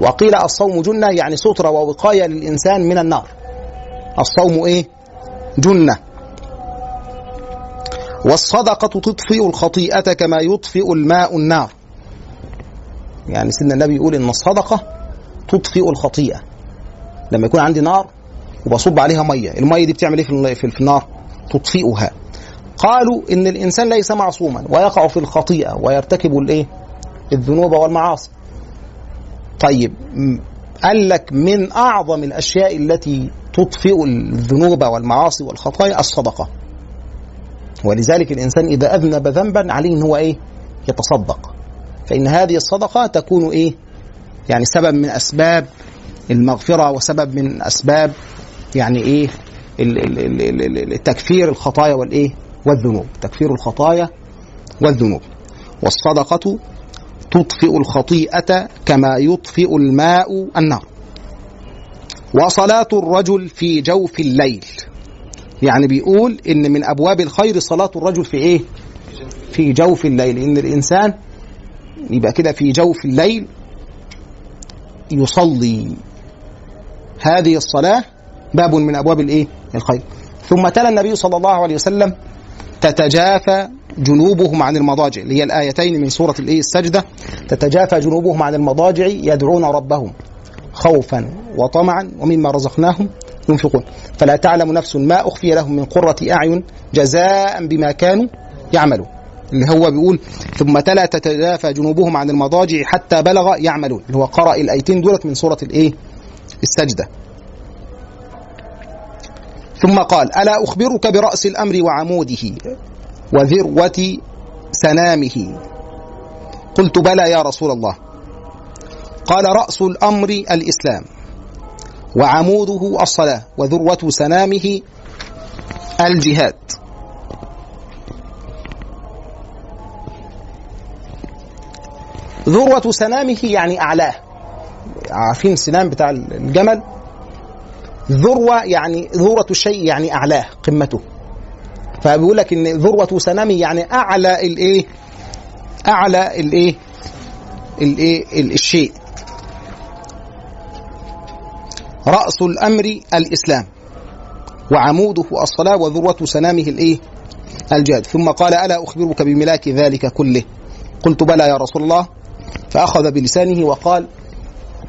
وقيل الصوم جنة يعني سترة ووقاية للإنسان من النار. الصوم إيه؟ جنة. والصدقة تطفئ الخطيئة كما يطفئ الماء النار. يعني سيدنا النبي يقول إن الصدقة تطفئ الخطيئة. لما يكون عندي نار وبصب عليها مية. المية دي بتعمل إيه في في النار؟ تطفئها. قالوا إن الإنسان ليس معصوما ويقع في الخطيئة ويرتكب الإيه؟ الذنوب والمعاصي. طيب قال لك من أعظم الأشياء التي تطفئ الذنوب والمعاصي والخطايا الصدقة. ولذلك الإنسان إذا أذنب ذنبا عليه إن هو إيه؟ يتصدق. فإن هذه الصدقة تكون إيه؟ يعني سبب من أسباب المغفرة وسبب من أسباب يعني إيه؟ تكفير الخطايا والايه والذنوب. تكفير الخطايا والذنوب. والصدقة تطفئ الخطيئة كما يطفئ الماء النار. وصلاة الرجل في جوف الليل. يعني بيقول إن من أبواب الخير صلاة الرجل في إيه؟ في جوف الليل. إن الإنسان يبقى كده في جوف الليل يصلي. هذه الصلاة باب من أبواب الإيه؟ الخير. ثم تلا النبي صلى الله عليه وسلم تتجافى جنوبهم عن المضاجع اللي هي الآيتين من سورة الإيه؟ السجدة. تتجافى جنوبهم عن المضاجع يدعون ربهم خوفا وطمعا ومما رزقناهم ينفقون. فلا تعلم نفس ما أخفي لهم من قرة أعين جزاء بما كانوا يعملون. اللي هو بيقول ثم تلا تتجافى جنوبهم عن المضاجع حتى بلغ يعملون. اللي هو قرأ الآيتين دولت من سورة الإيه؟ السجدة. ثم قال ألا أخبرك برأس الأمر وعموده وذروة سنامه؟ قلت بلى يا رسول الله. قال رأس الأمر الإسلام وعموده الصلاة وذروة سنامه الجهاد. ذروة سنامه يعني أعلاه. عارفين السنام بتاع الجمل. ذروة يعني ذروة الشيء يعني أعلاه قمته. فبيقول لك إن ذروة سنامه يعني أعلى الإيه أعلى الإيه الإيه الشيء. رأس الأمر الإسلام. وعموده الصلاة وذروة سنامه الإيه الجهاد. ثم قال ألا أخبرك بملاك ذلك كله؟ قلت بلى يا رسول الله. فأخذ بلسانه وقال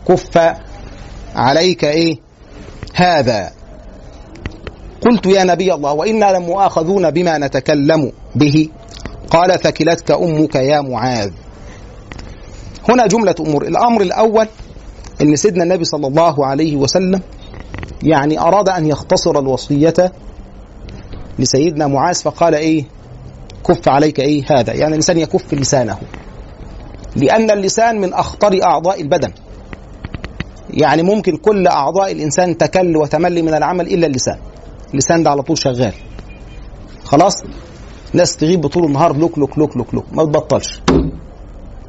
كف عليك إيه؟ هذا. قلت يا نبي الله وإنا لمؤاخذون بما نتكلم به. قال ثكلتك أمك يا معاذ. هنا جملة أمور. الأمر الأول أن سيدنا النبي صلى الله عليه وسلم يعني أراد أن يختصر الوصية لسيدنا معاذ فقال إيه؟ كف عليك إيه؟ هذا. يعني الإنسان يكف لسانه. لأن اللسان من أخطر أعضاء البدن. يعني ممكن كل أعضاء الإنسان تكل وتملي من العمل إلا اللسان. اللسان ده على طول شغال. خلاص؟ ناس تغيب طول النهار لوك لوك لوك لوك لوك. ما تبطلش.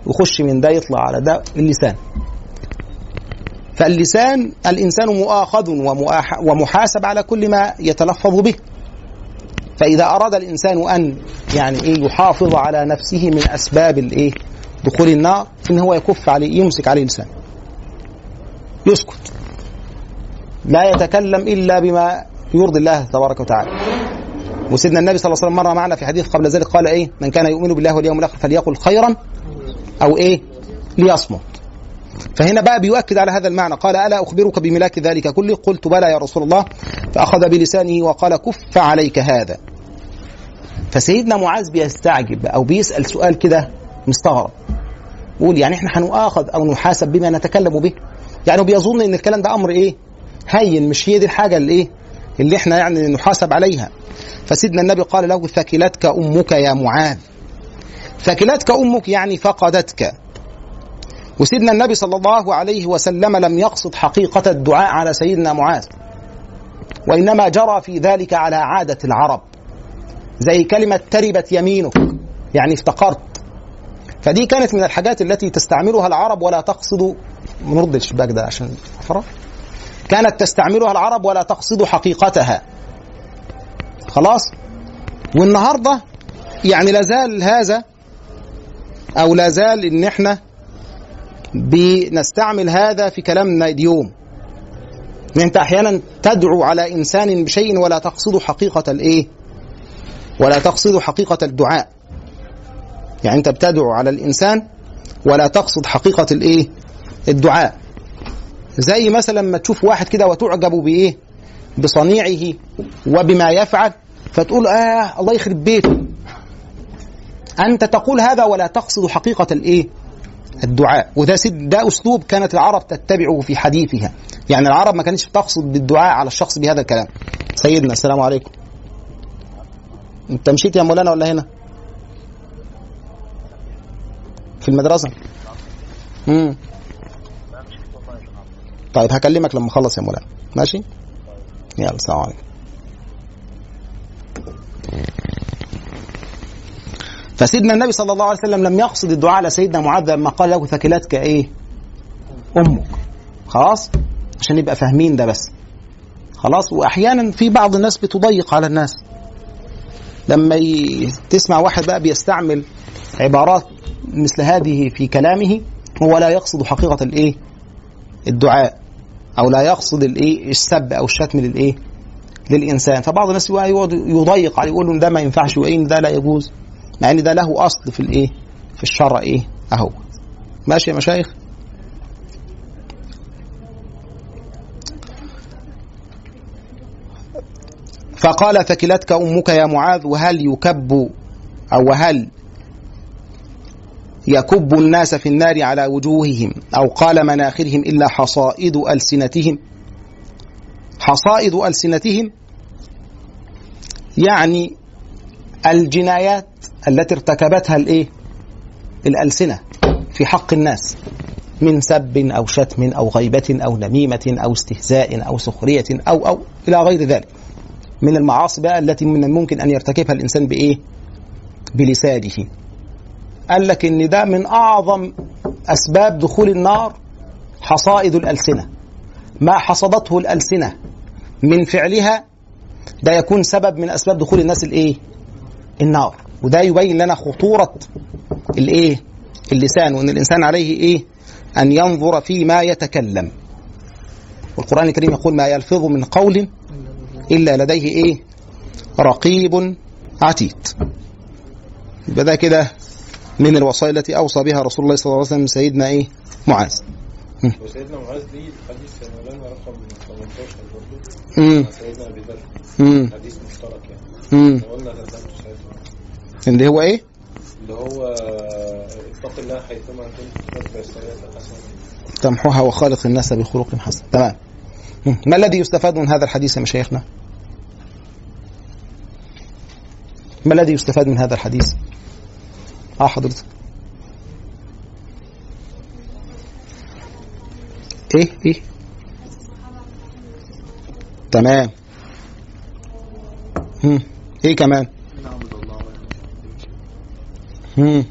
يخش من ده يطلع على ده اللسان. فاللسان الإنسان مؤاخذ ومحاسب على كل ما يتلفظ به. فإذا أراد الإنسان أن يعني إيه يحافظ على نفسه من أسباب الإيه؟ دخول النار إن هو يكف عليه يمسك عليه لسانه. يسكت. لا يتكلم إلا بما يرضي الله تبارك وتعالى. وسيدنا النبي صلى الله عليه وسلم مر معنا في حديث قبل ذلك قال إيه؟ من كان يؤمن بالله واليوم الآخر فليقل خيرا أو إيه؟ ليصمت. فهنا بقى بيؤكد على هذا المعنى قال ألا أخبرك بملاك ذلك كله؟ قلت بلى يا رسول الله. فأخذ بلسانه وقال كف عليك هذا. فسيدنا معاذ بيستعجب أو بيسأل سؤال كده مستغرب. يقول يعني إحنا هنؤاخذ أو نحاسب بما نتكلم به؟ يعني بيظن إن الكلام ده أمر إيه؟ هين مش هي دي الحاجة اللي إيه؟ اللي إحنا يعني نحاسب عليها. فسيدنا النبي قال له ثكلتك أمك يا معاذ. ثكلتك أمك يعني فقدتك. وسيدنا النبي صلى الله عليه وسلم لم يقصد حقيقة الدعاء على سيدنا معاذ وإنما جرى في ذلك على عادة العرب زي كلمة تربت يمينك يعني افتقرت. فدي كانت من الحاجات التي تستعملها العرب ولا تقصد نرد الشباك ده عشان فرق كانت تستعملها العرب ولا تقصد حقيقتها. خلاص؟ والنهاردة يعني لازال هذا أو لازال إن إحنا بنستعمل هذا في كلامنا اليوم. أنت أحيانا تدعو على إنسان بشيء ولا تقصد حقيقة الإيه؟ ولا تقصد حقيقة الدعاء. يعني انت بتدعو على الانسان ولا تقصد حقيقة الايه؟ الدعاء. زي مثلا لما تشوف واحد كده وتعجب بإيه؟ بصنيعه وبما يفعل فتقول آه الله يخرب بيته. أنت تقول هذا ولا تقصد حقيقة الإيه؟ الدعاء. وده ده أسلوب كانت العرب تتبعه في حديثها. يعني العرب ما كانتش تقصد بالدعاء على الشخص بهذا الكلام. سيدنا السلام عليكم. أنت مشيت يا مولانا ولا هنا؟ في المدرسة. امم طيب هكلمك لما أخلص يا مولانا. ماشي؟ يلا السلام عليكم. فسيدنا النبي صلى الله عليه وسلم لم يقصد الدعاء على سيدنا معاذ لما قال له ثكلتك إيه؟ أمك. خلاص؟ عشان نبقى فاهمين ده بس. خلاص؟ وأحيانا في بعض الناس بتضيق على الناس. لما ي... تسمع واحد بقى بيستعمل عبارات مثل هذه في كلامه هو لا يقصد حقيقة الإيه؟ الدعاء أو لا يقصد الإيه؟ السب أو الشتم للإيه؟ للإنسان. فبعض الناس يقعد يضيق عليه يقول له ده ما ينفعش وان ده لا يجوز؟ مع إن ده له أصل في الإيه؟ في الشرع إيه؟ أهو. ماشي يا مشايخ؟ فقال ثكلتك أمك يا معاذ وهل يكب أو وهل يكب الناس في النار على وجوههم أو قال مناخرهم إلا حصائد ألسنتهم. حصائد ألسنتهم يعني الجنايات التي ارتكبتها الإيه؟ الألسنة في حق الناس من سب أو شتم أو غيبة أو نميمة أو استهزاء أو سخرية أو أو إلى غير ذلك. من المعاصي بقى التي من الممكن أن يرتكبها الإنسان بإيه؟ بلسانه. قال لك إن ده من أعظم أسباب دخول النار حصائد الألسنة. ما حصدته الألسنة من فعلها ده يكون سبب من أسباب دخول الناس الإيه؟ النار. وده يبين لنا خطورة الإيه؟ اللسان وأن الإنسان عليه إيه؟ أن ينظر فيما يتكلم. والقرآن الكريم يقول ما يلفظ من قول إلا لديه إيه؟ رقيب عتيد. يبقى ده كده من الوصايا التي أوصى بها رسول الله صلى الله عليه وسلم سيدنا إيه؟ معاذ. وسيدنا معاذ ليه حديث مولانا رقم 18 برضه مم. مع سيدنا أبي ذر. حديث مشترك يعني. قلنا اللي هو إيه؟ اللي هو اتق الله حيثما كنت تتبع السيئات الحسنة. تمحوها وخالق الناس بخلق حسن. تمام. ما الذي يستفاد من هذا الحديث يا مشايخنا؟ ما الذي يستفاد من هذا الحديث؟ آه حضرتك. إيه إيه. تمام. مم. إيه كمان؟ مم.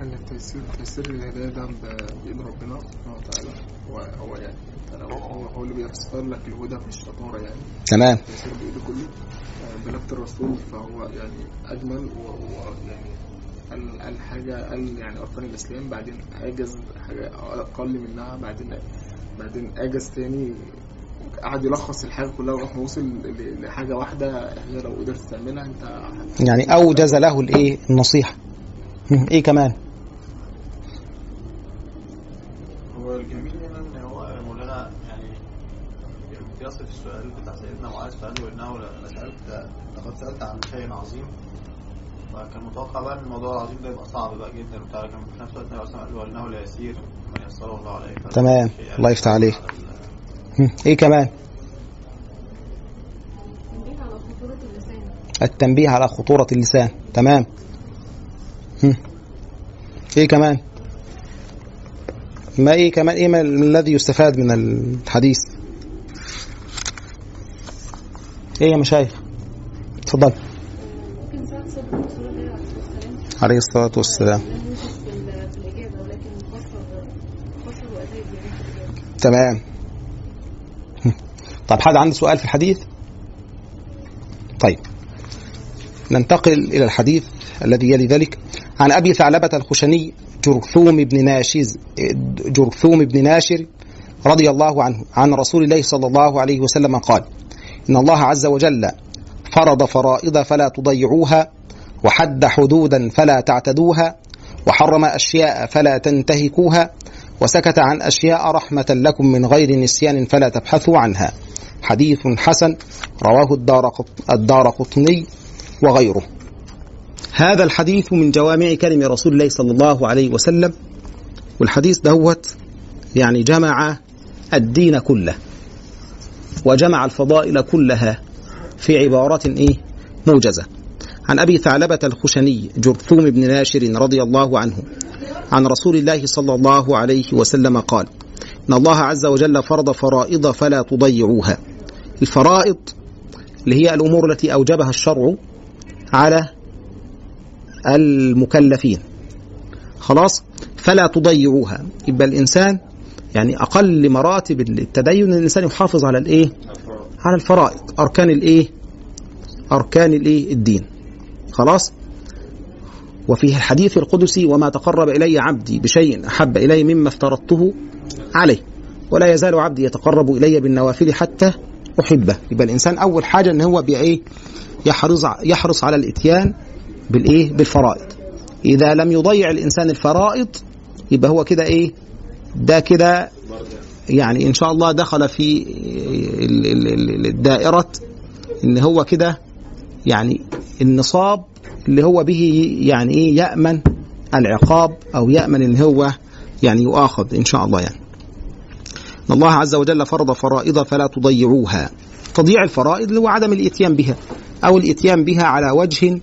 أن التيسير تيسير الهدايه ده بإيد ربنا سبحانه وتعالى. هو هو يعني هو هو اللي بيسر لك الهدى مش شطاره يعني. تمام. التيسير بإيده كله. بنبت الرسول فهو يعني أجمل ويعني قال قال حاجة قال يعني اركان الإسلام بعدين اجز حاجة أقل منها بعدين بعدين اجز تاني قعد يلخص الحاجة كلها ما وصل ل- لحاجة واحدة هي لو قدرت تعملها أنت يعني أوجز له الإيه النصيحة. إيه كمان هو الجميل هنا ان هو مولانا يعني يصف السؤال بتاع سيدنا معاذ فقال له انه لا سالت لقد سألت عن شيء عظيم. فكان متوقع بقى إن الموضوع العظيم ده يبقى صعب بقى جدا وبتاع لكن في نفس الوقت النبي صلى الله عليه وسلم قال له انه لا يسير من يسره الله عليه تمام. الله يفتح مم. إيه كمان؟ التنبيه على خطورة اللسان. تمام. هم. إيه كمان؟ ما إيه كمان؟ إيه ما الذي يستفاد من الحديث؟ إيه يا مشايخ؟ اتفضل عليه الصلاة والسلام. تمام. *laughs* طب حد عنده سؤال في الحديث؟ طيب. ننتقل إلى الحديث الذي يلي ذلك. عن أبي ثعلبة الخشني جرثوم بن ناشز جرثوم بن ناشر رضي الله عنه عن رسول الله صلى الله عليه وسلم قال إن الله عز وجل فرض فرائض فلا تضيعوها وحد حدودا فلا تعتدوها وحرم أشياء فلا تنتهكوها وسكت عن أشياء رحمة لكم من غير نسيان فلا تبحثوا عنها. حديث حسن رواه الدار الدار قطني وغيره. هذا الحديث من جوامع كلم رسول الله صلى الله عليه وسلم والحديث دهوت يعني جمع الدين كله. وجمع الفضائل كلها في عبارة إيه؟ موجزة. عن أبي ثعلبة الخشني جرثوم بن ناشر رضي الله عنه عن رسول الله صلى الله عليه وسلم قال إن الله عز وجل فرض فرائض فلا تضيعوها. الفرائض اللي هي الأمور التي أوجبها الشرع على المكلفين. خلاص؟ فلا تضيعوها. يبقى الإنسان يعني أقل مراتب التدين أن الإنسان يحافظ على الإيه؟ على الفرائض أركان الإيه؟ أركان الإيه؟ الدين. خلاص؟ وفيه الحديث القدسي وما تقرب إلي عبدي بشيء أحب إلي مما افترضته عليه. ولا يزال عبدي يتقرب إلي بالنوافل حتى أحبه. يبقى الإنسان أول حاجة أن هو بإيه؟ يحرص يحرص على الإتيان بالإيه؟ بالفرائض. إذا لم يضيع الإنسان الفرائض يبقى هو كده إيه؟ ده كده يعني إن شاء الله دخل في الدائرة إن هو كده يعني النصاب اللي هو به يعني إيه يأمن العقاب أو يأمن إن هو يعني يؤاخذ إن شاء الله يعني. الله عز وجل فرض فرائض فلا تضيعوها. تضييع الفرائض اللي هو عدم الإتيان بها أو الإتيان بها على وجه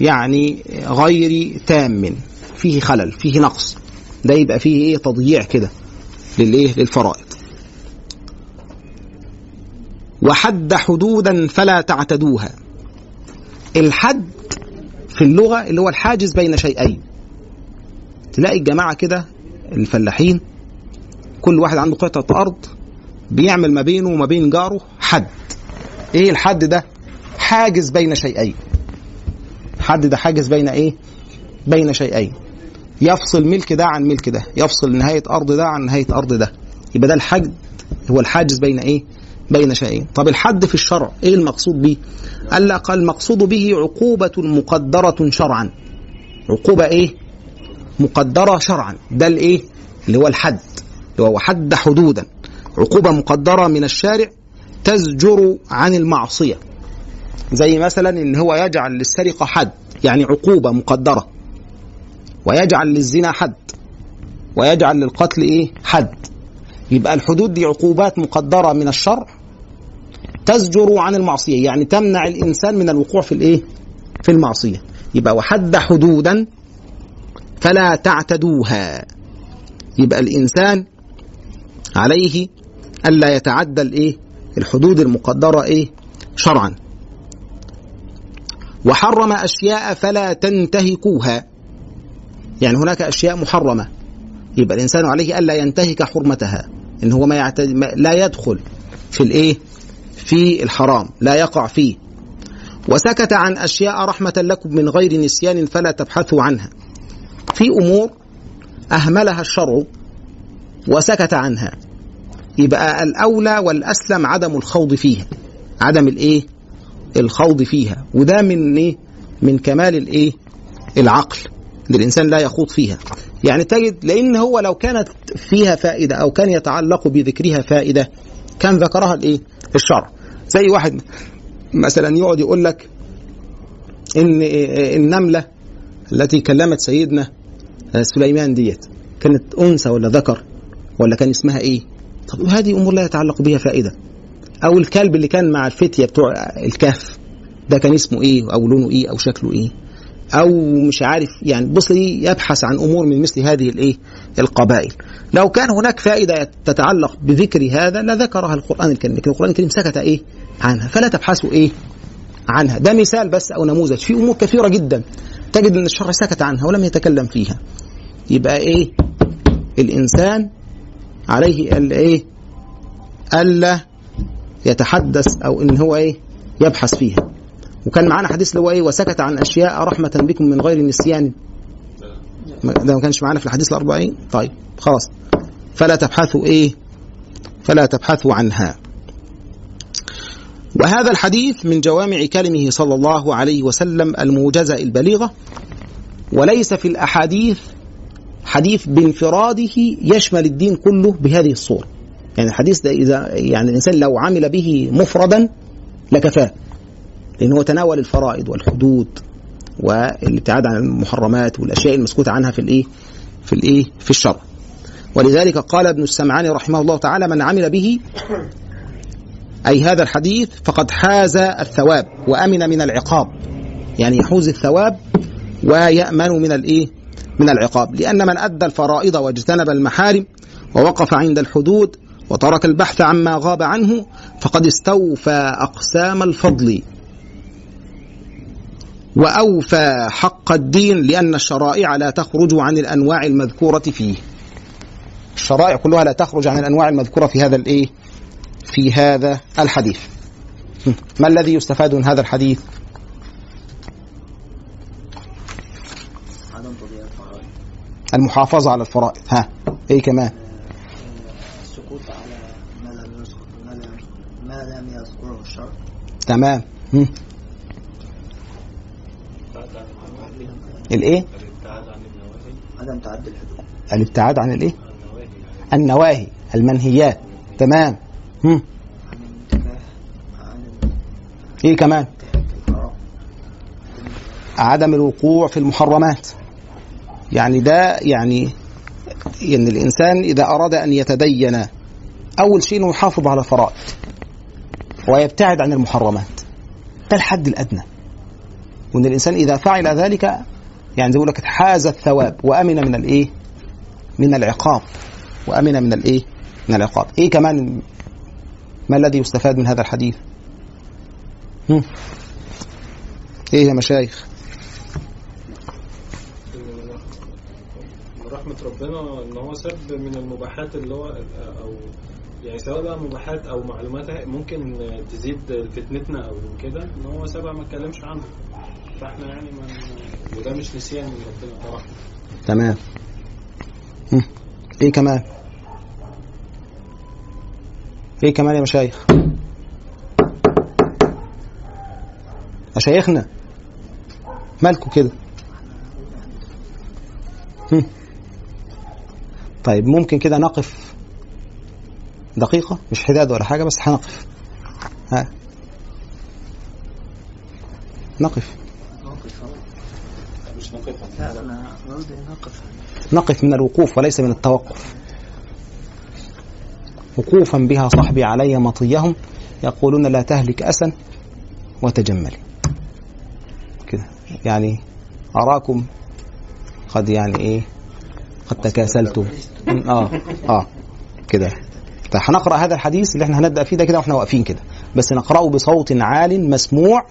يعني غير تام فيه خلل فيه نقص. ده يبقى فيه إيه؟ تضييع كده للإيه؟ للفرائض. وحد حدودا فلا تعتدوها. الحد في اللغة اللي هو الحاجز بين شيئين. تلاقي الجماعة كده الفلاحين كل واحد عنده قطعة أرض بيعمل ما بينه وما بين جاره حد. إيه الحد ده؟ حاجز بين شيئين. حد ده حاجز بين إيه؟ بين شيئين. يفصل ملك ده عن ملك ده يفصل نهاية أرض ده عن نهاية أرض ده. يبقى ده الحد هو الحاجز بين إيه؟ بين شيئين. طب الحد في الشرع إيه المقصود به قال لك المقصود به عقوبة مقدرة شرعا. عقوبة إيه؟ مقدرة شرعا. ده الإيه؟ اللي هو الحد. اللي هو حد حدودا. عقوبة مقدرة من الشارع تزجر عن المعصية. زي مثلا إن هو يجعل للسرقة حد يعني عقوبة مقدرة. ويجعل للزنا حد. ويجعل للقتل إيه؟ حد. يبقى الحدود دي عقوبات مقدرة من الشرع تزجر عن المعصية. يعني تمنع الإنسان من الوقوع في الإيه؟ في المعصية. يبقى وحد حدودا فلا تعتدوها. يبقى الإنسان عليه ألا يتعدى الإيه؟ الحدود المقدرة إيه؟ شرعا. وحرم أشياء فلا تنتهكوها. يعني هناك أشياء محرمة. يبقى الإنسان عليه ألا ينتهك حرمتها. إن هو ما, يعتد... ما لا يدخل في الإيه؟ في الحرام. لا يقع فيه. وسكت عن أشياء رحمة لكم من غير نسيان فلا تبحثوا عنها. في أمور أهملها الشرع وسكت عنها. يبقى الأولى والأسلم عدم الخوض فيها. عدم الإيه؟ الخوض فيها. وده من إيه؟ من كمال الإيه؟ العقل. ان الإنسان لا يخوض فيها. يعني تجد لأن هو لو كانت فيها فائدة أو كان يتعلق بذكرها فائدة كان ذكرها الايه الشرع زي واحد مثلا يقعد يقول لك إن النملة التي كلمت سيدنا سليمان ديت كانت أنثى ولا ذكر ولا كان اسمها إيه؟ طب هذه أمور لا يتعلق بها فائدة. أو الكلب اللي كان مع الفتية بتوع الكهف ده كان اسمه إيه؟ أو لونه إيه؟ أو شكله إيه؟ أو مش عارف يعني بص يبحث عن أمور من مثل هذه الإيه؟ القبائل. لو كان هناك فائدة تتعلق بذكر هذا لذكرها القرآن الكريم لكن القرآن الكريم سكت إيه؟ عنها. فلا تبحثوا إيه؟ عنها. ده مثال بس أو نموذج. في أمور كثيرة جدا تجد أن الشرع سكت عنها ولم يتكلم فيها. يبقى إيه؟ الإنسان عليه الايه ألا يتحدث أو إن هو إيه؟ يبحث فيها. وكان معانا حديث اللي هو إيه وسكت عن أشياء رحمة بكم من غير نسيان. ده ما كانش معانا في الحديث الأربعين؟ طيب خلاص. فلا تبحثوا إيه؟ فلا تبحثوا عنها. وهذا الحديث من جوامع كلمه صلى الله عليه وسلم الموجزة البليغة وليس في الأحاديث حديث بانفراده يشمل الدين كله بهذه الصورة. يعني الحديث ده إذا يعني الإنسان لو عمل به مفردا لكفاه. لأن هو تناول الفرائض والحدود والابتعاد عن المحرمات والأشياء المسكوت عنها في الإيه؟ في الإيه؟ في الشرع. ولذلك قال ابن السمعاني رحمه الله تعالى من عمل به أي هذا الحديث فقد حاز الثواب وأمن من العقاب. يعني يحوز الثواب ويأمن من الإيه؟ من العقاب. لأن من أدى الفرائض واجتنب المحارم ووقف عند الحدود وترك البحث عما غاب عنه فقد استوفى أقسام الفضل. وأوفى حق الدين لأن الشرائع لا تخرج عن الأنواع المذكورة فيه. الشرائع كلها لا تخرج عن الأنواع المذكورة في هذا الإيه؟ في هذا الحديث. ما الذي يستفاد من هذا الحديث؟ المحافظة على الفرائض. ها إيه كمان؟ السكوت على ما لم يذكره الشرع. تمام هم. الإيه؟ عدم تعدي الحدود الابتعاد عن الايه النواهي. المنهيات. تمام. هم. إيه كمان؟ عدم الوقوع في المحرمات. يعني ده يعني إن الإنسان إذا أراد أن يتدين أول شيء إنه يحافظ على الفرائض ويبتعد عن المحرمات. ده الحد الأدنى. وإن الإنسان إذا فعل ذلك يعني زي ما لك حاز الثواب وأمن من الإيه؟ من العقاب وأمن من الإيه؟ من العقاب إيه كمان ما الذي يستفاد من هذا الحديث؟ هم؟ إيه يا مشايخ؟ رحمة ربنا إن هو ساب من المباحات اللي هو أو يعني سواء بقى مباحات أو معلومات ممكن تزيد فتنتنا أو كده إن هو سابها ما اتكلمش عنها فإحنا يعني من وده مش نسيان من ربنا رحمة تمام. إيه كمان؟ إيه كمان يا مشايخ؟ مشايخنا مالكوا كده؟ طيب ممكن كده نقف دقيقة مش حداد ولا حاجة بس هنقف. ها. نقف. نقف من الوقوف وليس من التوقف. وقوفا بها صحبي علي مطيهم يقولون لا تهلك أسا وتجملي كده. يعني أراكم قد يعني إيه؟ قد تكاسلتم. آه آه. كده. طيب هنقرأ هذا الحديث اللي إحنا هنبدأ فيه ده كده وإحنا واقفين كده. بس نقرأه بصوت عال مسموع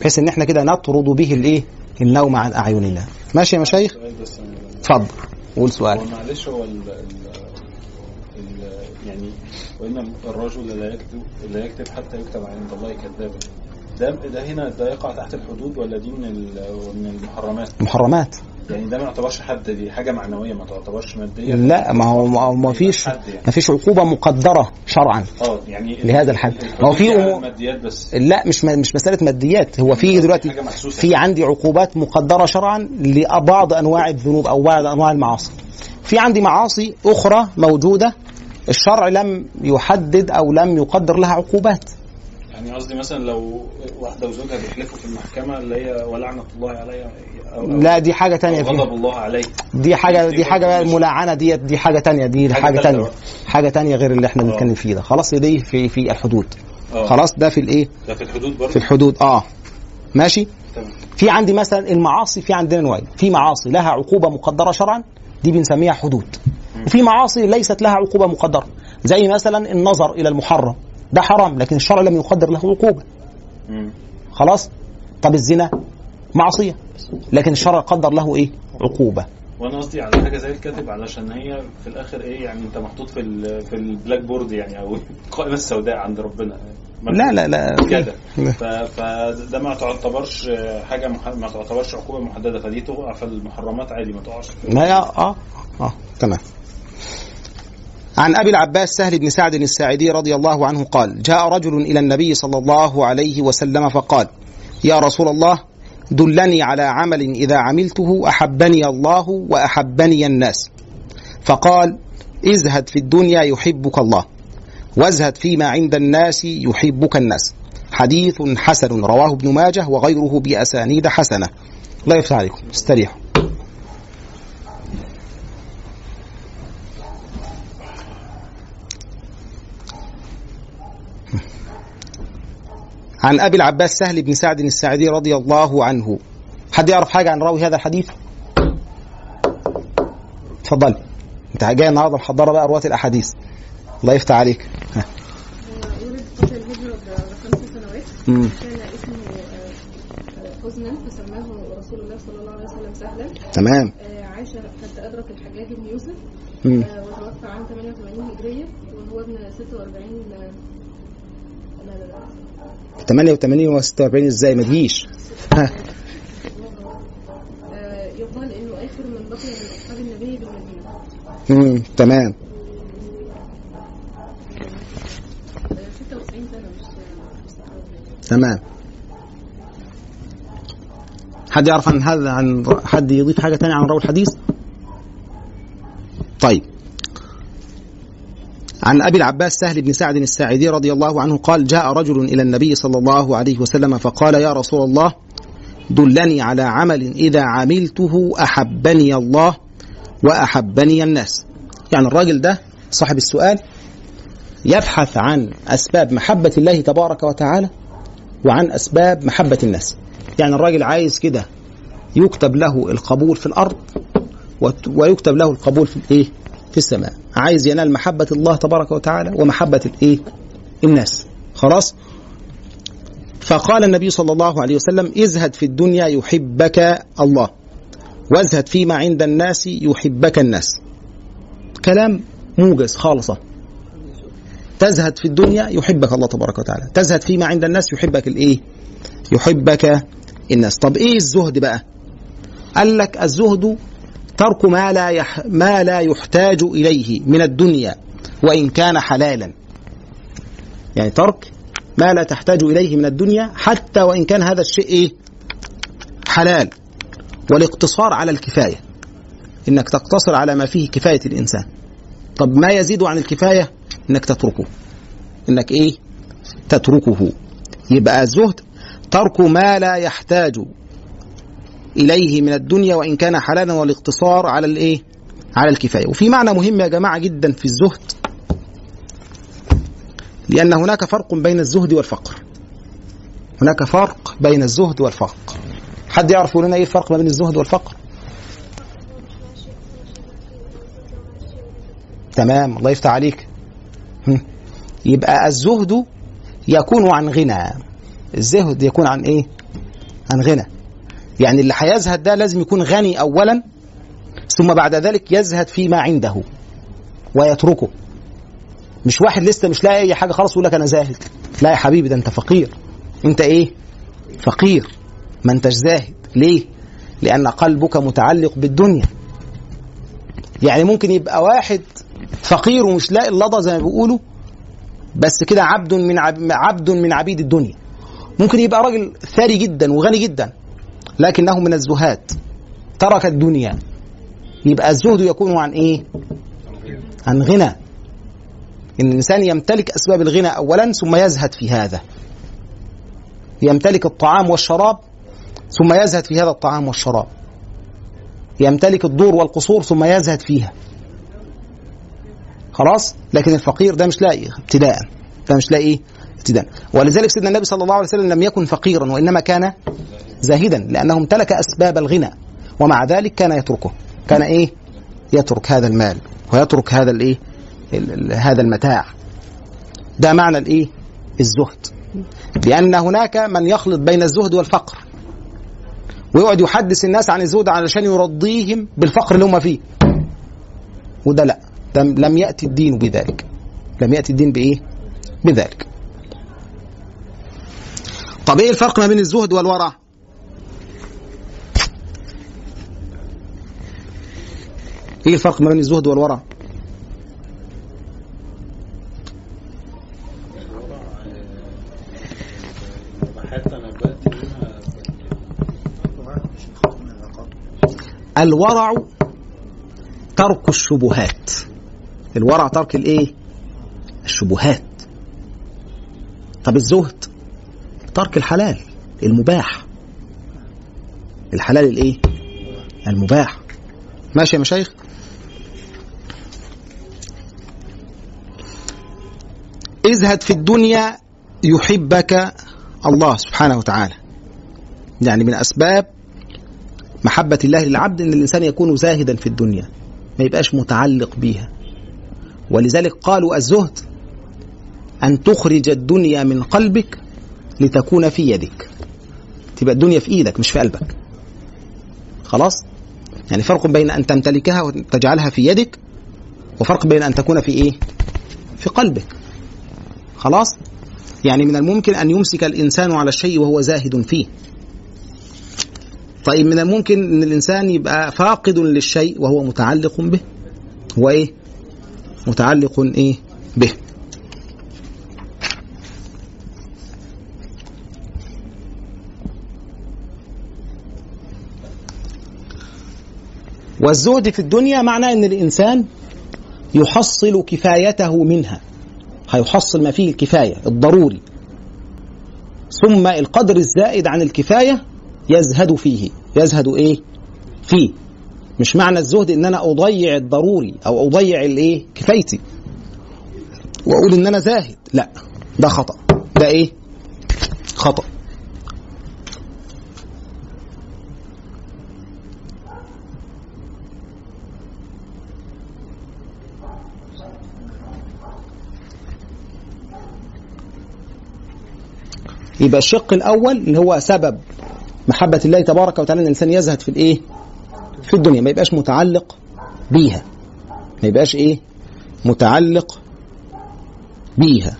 بحيث إن إحنا كده نطرد به الإيه؟ النوم عن اعيننا ماشي يا مشايخ؟ اتفضل قول سؤال. معلش هو ال يعني وان الرجل لا يكتب لا يكتب حتى يكتب عند الله كذابا. ده ده هنا ده يقع تحت الحدود ولا دي من ال- من المحرمات؟ محرمات. يعني ده ما يعتبرش حد دي حاجة معنوية ما تعتبرش مادية لا ما هو ما هو ما فيش يعني. ما فيش عقوبة مقدرة شرعا آه يعني لهذا الحد. ما هو في الماديات بس لا مش مش مسألة ماديات هو في دلوقتي. في عندي عقوبات مقدرة شرعا لبعض أنواع الذنوب أو بعض أنواع المعاصي في عندي معاصي أخرى موجودة الشرع لم يحدد أو لم يقدر لها عقوبات يعني قصدي مثلا لو واحدة وزوجها بيحلفوا في المحكمة اللي هي ولعنه الله علي أو أو لا دي حاجة تانية غضب الله علي دي حاجة دي دي حاجة بقى الملاعنة ديت دي حاجة تانية دي حاجة حاجة تالتة تانية. حاجة تانية غير اللي إحنا آه. بنتكلم فيه ده. خلاص دي في في الحدود. آه. خلاص ده في الايه؟ ده في الحدود برضه؟ في الحدود آه. ماشي؟ تمام. في عندي مثلا المعاصي في عندنا نوعين. في معاصي لها عقوبة مقدرة شرعا دي بنسميها حدود. وفي معاصي ليست لها عقوبة مقدرة. زي مثلا النظر إلى المحرم. ده حرام لكن الشرع لم يقدر له عقوبة. خلاص؟ طب الزنا معصية لكن الشرع قدر له إيه؟ عقوبة. وأنا قصدي على حاجة زي الكاتب علشان هي في الآخر إيه يعني أنت محطوط في ال في ال blackboard يعني أو *laughs* القائمه السوداء عند ربنا. لا لا لا. كده. فده ما تعتبرش حاجة مح... ما تعتبرش عقوبة محددة فدي تقع في المحرمات عادي ما تقعش. ما هي آه آه تمام. عن أبي العباس سهل بن سعد الساعدي رضي الله عنه قال: جاء رجل إلى النبي صلى الله عليه وسلم فقال: يا رسول الله دلني على عمل إذا عملته أحبني الله وأحبني الناس. فقال: ازهد في الدنيا يحبك الله وازهد فيما عند الناس يحبك الناس. حديث حسن رواه ابن ماجه وغيره بأسانيد حسنة. الله يفتح عليكم استريحوا. عن أبي العباس سهل بن سعد الساعدي رضي الله عنه. حد يعرف حاجة عن راوي هذا الحديث؟ اتفضل أنت جاي النهارده محضرة بقى رواة الأحاديث. الله يفتح عليك. ها. ولد سنوات. كان اسمه حزنا فسماه رسول الله صلى الله عليه وسلم سهلا تمام. عاش حتى أدرك الحجاج بن يوسف وتوفى عام 88 هجرية وهو ابن 46 آه، لا لا لا 88 و 46 إزاي ما تجيش ها. يقال إنه آخر من بقي من اصحاب النبي بالمدينة مم. تمام آه، 96 سنة مش مش صحابي. تمام حد يعرف عن هذا عن حد يضيف حاجة ثانية عن رأوي الحديث طيب عن أبي العباس سهل بن سعد الساعدي رضي الله عنه قال جاء رجل إلى النبي صلى الله عليه وسلم فقال يا رسول الله دلني على عمل إذا عملته أحبني الله وأحبني الناس. يعني الراجل ده صاحب السؤال يبحث عن أسباب محبة الله تبارك وتعالى وعن أسباب محبة الناس. يعني الراجل عايز كده يكتب له القبول في الأرض ويكتب له القبول في الإيه؟ في السماء. عايز ينال محبة الله تبارك وتعالى ومحبة الإيه؟ الناس. خلاص؟ فقال النبي صلى الله عليه وسلم ازهد في الدنيا يحبك الله. وازهد فيما عند الناس يحبك الناس. كلام موجز خالصة. تزهد في الدنيا يحبك الله تبارك وتعالى. تزهد فيما عند الناس يحبك الإيه؟ يحبك الناس. طب إيه الزهد بقى؟ قال لك الزهد ترك ما لا يح ما لا يحتاج إليه من الدنيا وإن كان حلالا. يعني ترك ما لا تحتاج إليه من الدنيا حتى وإن كان هذا الشيء إيه؟ حلال. والاقتصار على الكفاية. إنك تقتصر على ما فيه كفاية الإنسان. طب ما يزيد عن الكفاية؟ إنك تتركه. إنك إيه؟ تتركه. يبقى الزهد ترك ما لا يحتاج إليه من الدنيا وإن كان حلالا والاقتصار على الإيه؟ على الكفاية. وفي معنى مهم يا جماعة جدا في الزهد لأن هناك فرق بين الزهد والفقر. هناك فرق بين الزهد والفقر. حد يعرف لنا إيه الفرق ما بين الزهد والفقر؟ تمام الله يفتح عليك. يبقى الزهد يكون عن غنى. الزهد يكون عن إيه؟ عن غنى. يعني اللي هيزهد ده لازم يكون غني اولا ثم بعد ذلك يزهد فيما عنده ويتركه. مش واحد لسه مش لاقي أي حاجة خلاص يقول لك أنا زاهد. لا يا حبيبي ده أنت فقير. أنت إيه؟ فقير. ما أنتش زاهد. ليه؟ لأن قلبك متعلق بالدنيا. يعني ممكن يبقى واحد فقير ومش لاقي اللضا زي ما بيقولوا بس كده عبد من عب... عبد من عبيد الدنيا. ممكن يبقى راجل ثري جدا وغني جدا. لكنه من الزهاد. ترك الدنيا. يبقى الزهد يكون عن إيه؟ عن غنى. إن الإنسان يمتلك أسباب الغنى اولا ثم يزهد في هذا. يمتلك الطعام والشراب ثم يزهد في هذا الطعام والشراب. يمتلك الدور والقصور ثم يزهد فيها. خلاص؟ لكن الفقير ده مش لاقي ابتداء ده مش لاقي ابتداء. ولذلك سيدنا النبي صلى الله عليه وسلم لم يكن فقيرا وإنما كان زاهدا لأنه امتلك أسباب الغنى ومع ذلك كان يتركه. كان إيه؟ يترك هذا المال ويترك هذا الإيه؟ ال- ال- هذا المتاع. ده معنى الإيه؟ الزهد. لأن هناك من يخلط بين الزهد والفقر ويقعد يحدث الناس عن الزهد علشان يرضيهم بالفقر اللي هم فيه. وده لأ لم يأتي الدين بذلك. لم يأتي الدين بإيه؟ بذلك. طب إيه الفرق ما بين الزهد والورع؟ إيه الفرق ما بين الزهد والورع؟ الورع ترك الشبهات. الورع ترك الإيه؟ الشبهات. طب الزهد؟ ترك الحلال المباح. الحلال الإيه؟ المباح. ماشي يا مشايخ؟ ازهد في الدنيا يحبك الله سبحانه وتعالى. يعني من أسباب محبة الله للعبد إن الإنسان يكون زاهدا في الدنيا ما يبقاش متعلق بيها. ولذلك قالوا الزهد أن تخرج الدنيا من قلبك لتكون في يدك. تبقى الدنيا في إيدك مش في قلبك. خلاص؟ يعني فرق بين أن تمتلكها وتجعلها في يدك وفرق بين أن تكون في إيه؟ في قلبك. خلاص؟ يعني من الممكن أن يمسك الإنسان على الشيء وهو زاهد فيه. طيب من الممكن أن الإنسان يبقى فاقد للشيء وهو متعلق به؟ هو إيه؟ متعلق إيه؟ به. والزهد في الدنيا معناه إن الإنسان يحصل كفايته منها. هيحصل ما فيه الكفاية الضروري. ثم القدر الزائد عن الكفاية يزهد فيه. يزهد إيه؟ فيه. مش معنى الزهد إن أنا أضيع الضروري أو أضيع الإيه؟ كفايتي. وأقول إن أنا زاهد. لا. ده خطأ. ده إيه؟ خطأ. يبقى الشق الأول اللي هو سبب محبة الله تبارك وتعالى إن الإنسان يزهد في الإيه؟ في الدنيا ما يبقاش متعلق بيها. ما يبقاش إيه؟ متعلق بيها.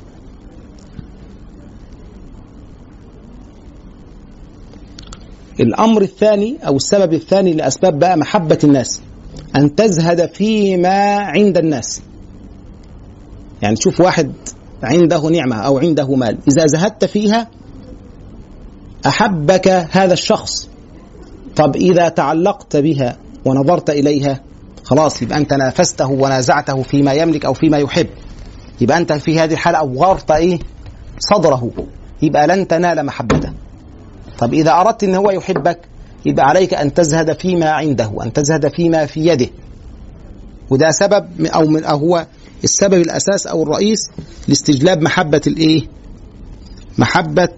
الأمر الثاني أو السبب الثاني لأسباب بقى محبة الناس أن تزهد فيما عند الناس. يعني تشوف واحد عنده نعمة أو عنده مال إذا زهدت فيها أحبك هذا الشخص. طب إذا تعلقت بها ونظرت إليها خلاص يبقى أنت نافسته ونازعته فيما يملك أو فيما يحب. يبقى أنت في هذه الحالة أوغرت إيه؟ صدره. يبقى لن تنال محبته. طب إذا أردت إن هو يحبك يبقى عليك أن تزهد فيما عنده أن تزهد فيما في يده. وده سبب أو من أو هو السبب الأساس أو الرئيس لاستجلاب محبة الإيه؟ محبة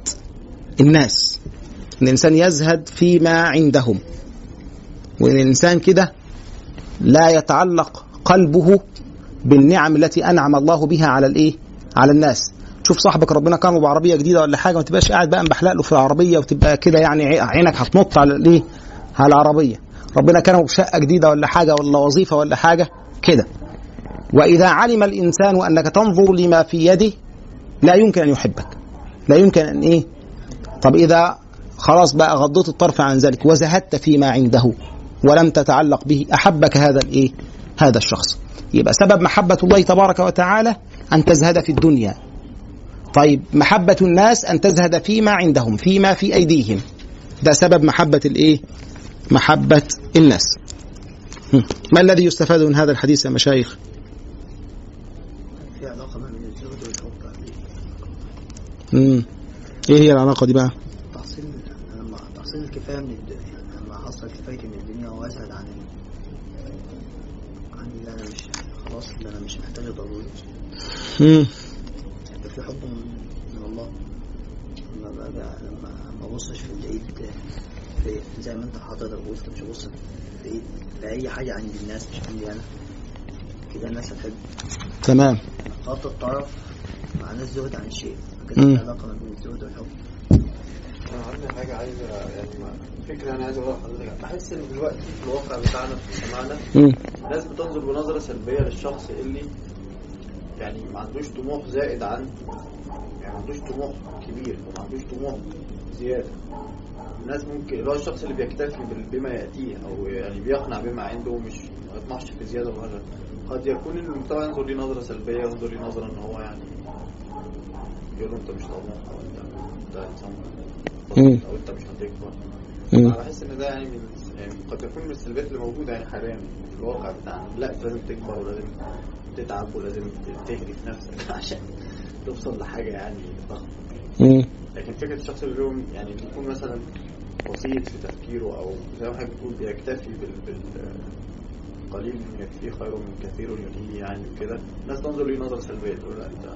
الناس. إن الإنسان يزهد فيما عندهم. وإن الإنسان كده لا يتعلق قلبه بالنعم التي أنعم الله بها على الإيه؟ على الناس. تشوف صاحبك ربنا كرمه بعربية جديدة ولا حاجة ما تبقاش قاعد بقى مبحلق له في العربية وتبقى كده يعني عينك هتنط على الإيه؟ على العربية. ربنا كرمه بشقه جديدة ولا حاجة ولا وظيفة ولا حاجة كده. وإذا علم الإنسان أنك تنظر لما في يده لا يمكن أن يحبك. لا يمكن أن إيه؟ طب إذا خلاص بقى غضيت الطرف عن ذلك وزهدت فيما عنده ولم تتعلق به أحبك هذا الإيه؟ هذا الشخص. يبقى سبب محبة الله تبارك وتعالى أن تزهد في الدنيا. طيب محبة الناس أن تزهد فيما عندهم فيما في أيديهم. ده سبب محبة الإيه؟ محبة الناس. ما الذي يستفاد من هذا الحديث يا مشايخ؟ في علاقة بين الزهد والحب إيه هي العلاقة دي بقى؟ تحصيل لما تحصيل الكفاية من الدنيا يعني لما أحصل كفايتي من الدنيا وأزهد عن. عن اللي أنا مش خلاص اللي أنا مش محتاجه ضروري امم يبقى في حب من, الله. لما بقى لما ما ابصش في الايد في زي ما أنت حضرتك قلت مش ابص في ايد في اي حاجة عند الناس مش عندي أنا. كده الناس هتحب. تمام. خط الطرف معناه الزهد عن الشيء مم. كده في علاقة ما بين الزهد والحب. أنا عندي حاجة عايز يعني فكرة أنا عايز أقولها لحضرتك. بحس إن دلوقتي في الواقع بتاعنا في مجتمعنا الناس بتنظر بنظرة سلبية للشخص اللي يعني ما عندوش طموح زائد عن يعني ما عندوش طموح كبير وما عندوش طموح زيادة. الناس ممكن اللي هو الشخص اللي بيكتفي بما يأتيه أو يعني بيقنع بما عنده ومش ما يطمحش في زيادة ولا قد يكون المجتمع ينظر ليه نظرة سلبية ينظر ليه نظرة إن هو يعني له انت مش طموح أو انت إنسان. بسيط أو أنت مش هتكبر. بحس إن ده يعني من يعني قد يكون من السلبيات اللي موجودة يعني حاليا في الواقع بتاعنا لا لازم تكبر ولازم تتعب ولازم تهري في نفسك *laughs* عشان توصل لحاجة يعني ضخمة. لكن فكرة الشخص اللي هو يعني بيكون مثلا بسيط في تفكيره أو زي ما حضرتك بتقول بيكتفي بال قليل من يكفيه خير من كثير يلهيه يعني وكده الناس تنظر ليه نظرة سلبية تقول لا أنت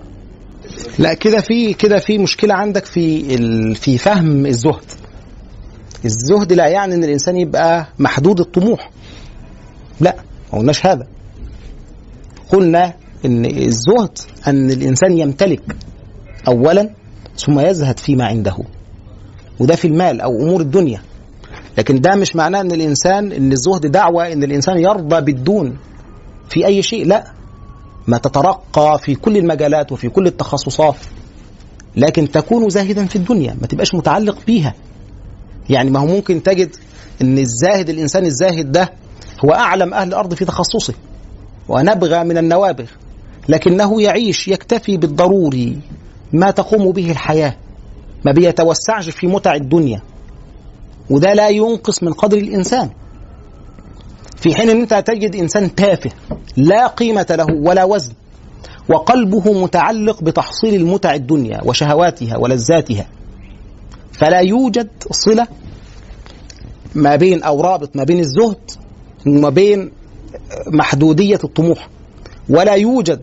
لا كده في كده في مشكلة عندك في ال... في فهم الزهد. الزهد لا يعني إن الإنسان يبقى محدود الطموح. لا ما قلناش هذا. قلنا إن الزهد أن الإنسان يمتلك اولا ثم يزهد فيما عنده. وده في المال أو أمور الدنيا. لكن ده مش معناه إن الإنسان إن الزهد دعوة إن الإنسان يرضى بالدون في أي شيء. لا. ما تترقى في كل المجالات وفي كل التخصصات لكن تكون زاهدا في الدنيا ما تبقاش متعلق بيها. يعني ما هو ممكن تجد إن الزاهد الإنسان الزاهد ده هو أعلم أهل الأرض في تخصصه ونبغى من النوابغ لكنه يعيش يكتفي بالضروري ما تقوم به الحياة ما بيتوسعش في متع الدنيا. وده لا ينقص من قدر الإنسان. في حين إن أنت تجد إنسان تافه لا قيمة له ولا وزن وقلبه متعلق بتحصيل المتع الدنيا وشهواتها ولذاتها فلا يوجد صلة ما بين أو رابط ما بين الزهد وما بين محدودية الطموح ولا يوجد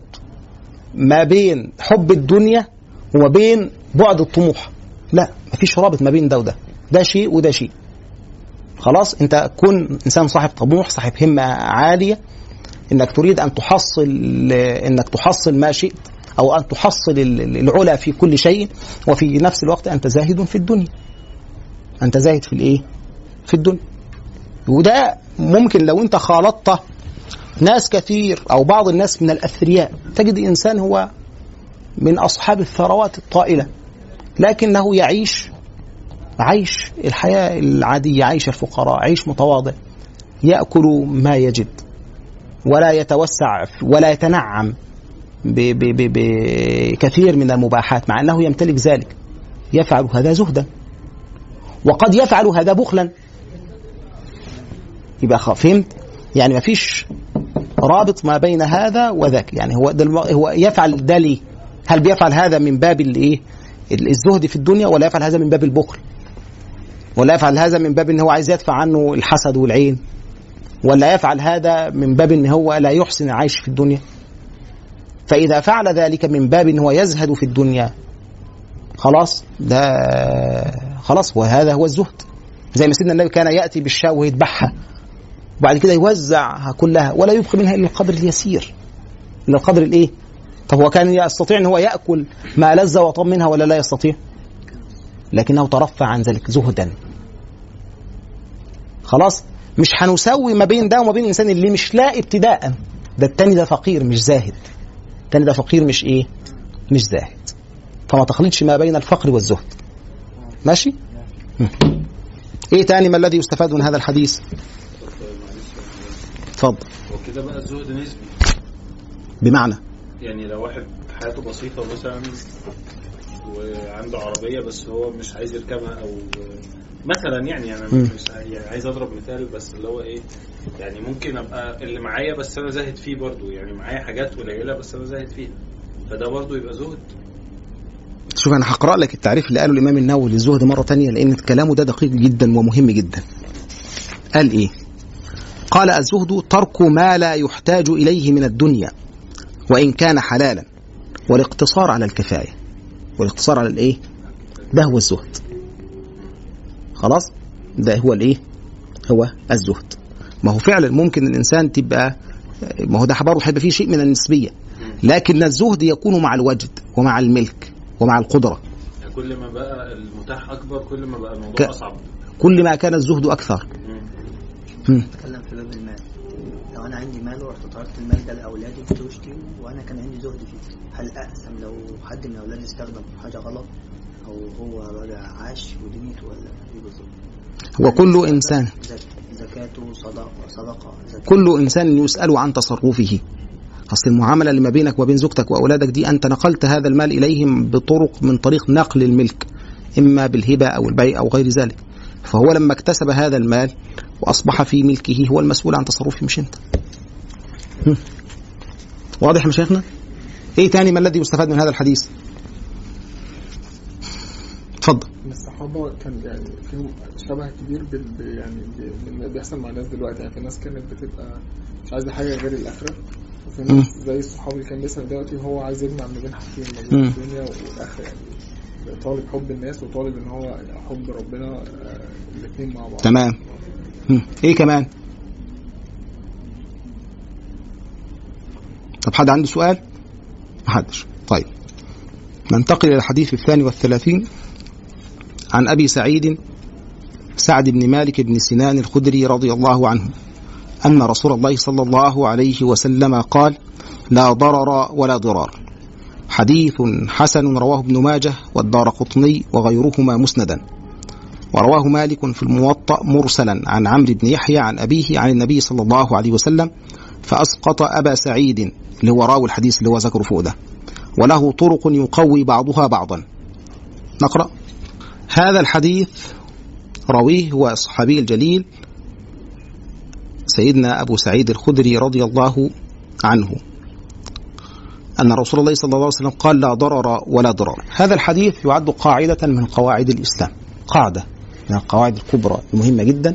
ما بين حب الدنيا وما بين بعد الطموح. لا مفيش رابط ما بين ده وده ده شيء وده شيء. خلاص انت كن إنسان صاحب طموح صاحب همة عالية إنك تريد أن تحصل إنك تحصل ما شئت أو أن تحصل العلا في كل شيء وفي نفس الوقت أنت زاهد في الدنيا. أنت زاهد في الإيه؟ في الدنيا. وده ممكن لو أنت خالطت ناس كثير أو بعض الناس من الأثرياء تجد إنسان هو من أصحاب الثروات الطائلة لكنه يعيش عيش الحياة العادية عيش الفقراء عيش متواضع. يأكل ما يجد ولا يتوسع ولا يتنعم بكثير من المباحات مع أنه يمتلك ذلك. يفعل هذا زهدا. وقد يفعل هذا بخلا. يبقى فهمت؟ يعني ما فيش رابط ما بين هذا وذاك. يعني هو هو يفعل ده ليه؟ هل بيفعل هذا من باب الايه الزهد في الدنيا ولا يفعل هذا من باب البخل؟ ولا يفعل هذا من باب إن هو عايز يدفع عنه الحسد والعين ولا يفعل هذا من باب إن هو لا يحسن العيش في الدنيا فإذا فعل ذلك من باب إن هو يزهد في الدنيا خلاص ده خلاص وهذا هو الزهد زي ما سيدنا النبي كان يأتي بالشاة ويذبحها وبعد كده يوزعها كلها ولا يبقي منها إلا القدر اليسير إلا القدر الإيه؟ طب هو كان يستطيع إن هو يأكل ما لذ وطم منها ولا لا يستطيع؟ لكنه ترفع عن ذلك زهدا. خلاص؟ مش هنسوي ما بين ده وما بين الإنسان اللي مش لاقي ابتداء. ده التاني ده فقير مش زاهد. التاني ده فقير مش إيه؟ مش زاهد. فما تخلطش ما بين الفقر والزهد. ماشي؟ إيه تاني ما الذي يستفاد من هذا الحديث؟ اتفضل هو كده بقى الزهد نسبي. بمعنى؟ يعني لو واحد حياته بسيطة مثلا وعنده عربية بس هو مش عايز يركبها أو مثلا يعني مم. مش يعني عايز أضرب مثال بس اللي هو إيه يعني ممكن أبقى اللي معايا بس أنا زاهد فيه برضو يعني معايا حاجات قليلة بس أنا زاهد فيها فده برضو يبقى زهد. شوف أنا هقرأ لك التعريف اللي قاله الإمام النووي للزهد مرة تانية لأن كلامه ده دقيق جدا ومهم جدا. قال إيه؟ قال الزهد ترك ما لا يحتاج إليه من الدنيا وإن كان حلالا والاقتصار على الكفاية. والاقتصار على الايه؟ ده هو الزهد. خلاص؟ ده هو الايه؟ هو الزهد. ما هو فعلا ممكن الإنسان تبقى ما هو ده برضه هيبقى فيه شيء من النسبية. لكن الزهد يكون مع الوجد ومع الملك ومع القدرة. كل ما بقى المتاح أكبر كل ما بقى الموضوع أصعب. كل ما كان الزهد أكثر مم. مم. بتكلم في باب المال لو أنا عندي مال ورحت طردت المال ده لأولادي وزوجتي وأنا كان عندي زهد فيه. هل أقسم لو حد من أولادي استخدم في حاجة غلط أو هو بقى عاش ودنيته ولا إيه بالظبط؟ وكل إنسان. زك- زكاته صدقة صدقة زكاة. كل إنسان يسأل عن تصرفه. أصل المعاملة اللي ما بينك وبين زوجتك وأولادك دي أنت نقلت هذا المال إليهم بطرق من طريق نقل الملك إما بالهبة أو البيع أو غير ذلك. فهو لما اكتسب هذا المال وأصبح في ملكه هو المسؤول عن تصرفه مش أنت. هم. *laughs* واضح يا مشايخنا إيه تاني ما الذي يستفاد من هذا الحديث؟ اتفضل. الصحابه كان يعني فيهم شبه كبير بال يعني ب- من اللي بيحصل مع الناس دلوقتي. يعني في ناس كانت بتبقى مش عايزة حاجة غير الأخرة وفي ناس زي الصحابي اللي كان بيسأل دلوقتي هو عايز يجمع ما بين حاجتين ما بين. الدنيا والآخرة. يعني طالب حب الناس وطالب إن هو حب ربنا الاثنين مع بعض. تمام. إيه كمان؟ طب حد عنده سؤال؟ محدش طيب. ننتقل إلى الحديث الثاني والثلاثين عن أبي سعيد سعد بن مالك بن سنان الخدري رضي الله عنه أن رسول الله صلى الله عليه وسلم قال لا ضرر ولا ضرار حديث حسن رواه ابن ماجه والدار قطني وغيرهما مسندا. ورواه مالك في الموطأ مرسلا عن عمرو بن يحيى عن أبيه عن النبي صلى الله عليه وسلم فأسقط أبا سعيد اللي هو راوي الحديث اللي هو ذكره فوق ده. وله طرق يقوي بعضها بعضا. نقرأ. هذا الحديث رويه هو الصحابي الجليل سيدنا أبو سعيد الخدري رضي الله عنه أن رسول الله صلى الله عليه وسلم قال لا ضرر ولا ضرار هذا الحديث يعد قاعدة من قواعد الإسلام. قاعدة من القواعد الكبرى المهمة جدا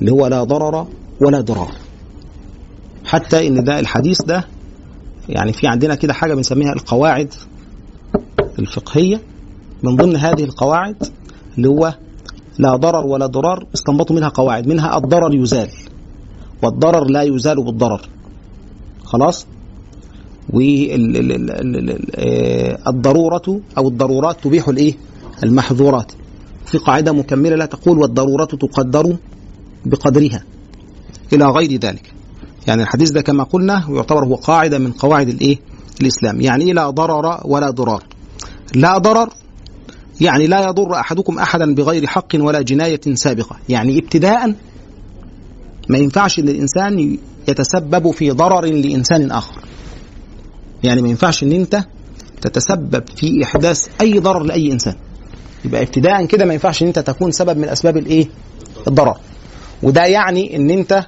اللي هو لا ضرر ولا ضرار. حتى إن ده الحديث ده يعني في عندنا كده حاجة بنسميها القواعد الفقهية. من ضمن هذه القواعد اللي هو لا ضرر ولا ضرار استنبطوا منها قواعد منها الضرر يزال والضرر لا يزال بالضرر. خلاص؟ والضرورة أو الضرورات تبيح الإيه؟ المحظورات. في قاعدة مكملة لا تقول والضرورة تقدر بقدرها إلى غير ذلك. يعني الحديث ده كما قلنا يعتبر هو قاعدة من قواعد الإيه؟ الإسلام. يعني لا ضرر ولا ضرار. لا ضرر يعني لا يضر أحدكم أحدا بغير حق ولا جناية سابقة. يعني ابتداء ما ينفعش إن الإنسان يتسبب في ضرر لإنسان آخر. يعني ما ينفعش إن أنت تتسبب في إحداث أي ضرر لأي إنسان. يبقى ابتداء كده ما ينفعش إن أنت تكون سبب من أسباب الإيه؟ الضرر. وده يعني إن أنت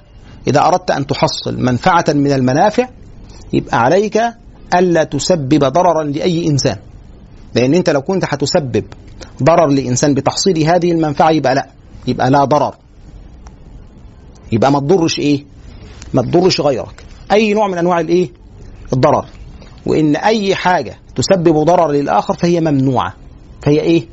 إذا أردت أن تحصل منفعة من المنافع يبقى عليك ألا تسبب ضررا لأي إنسان. لأن أنت لو كنت هتسبب ضرر لإنسان بتحصيل هذه المنفعة يبقى لا يبقى لا ضرر. يبقى ما تضرش إيه؟ ما تضرش غيرك. أي نوع من أنواع الإيه؟ الضرر. وإن أي حاجة تسبب ضرر للآخر فهي ممنوعة. فهي إيه؟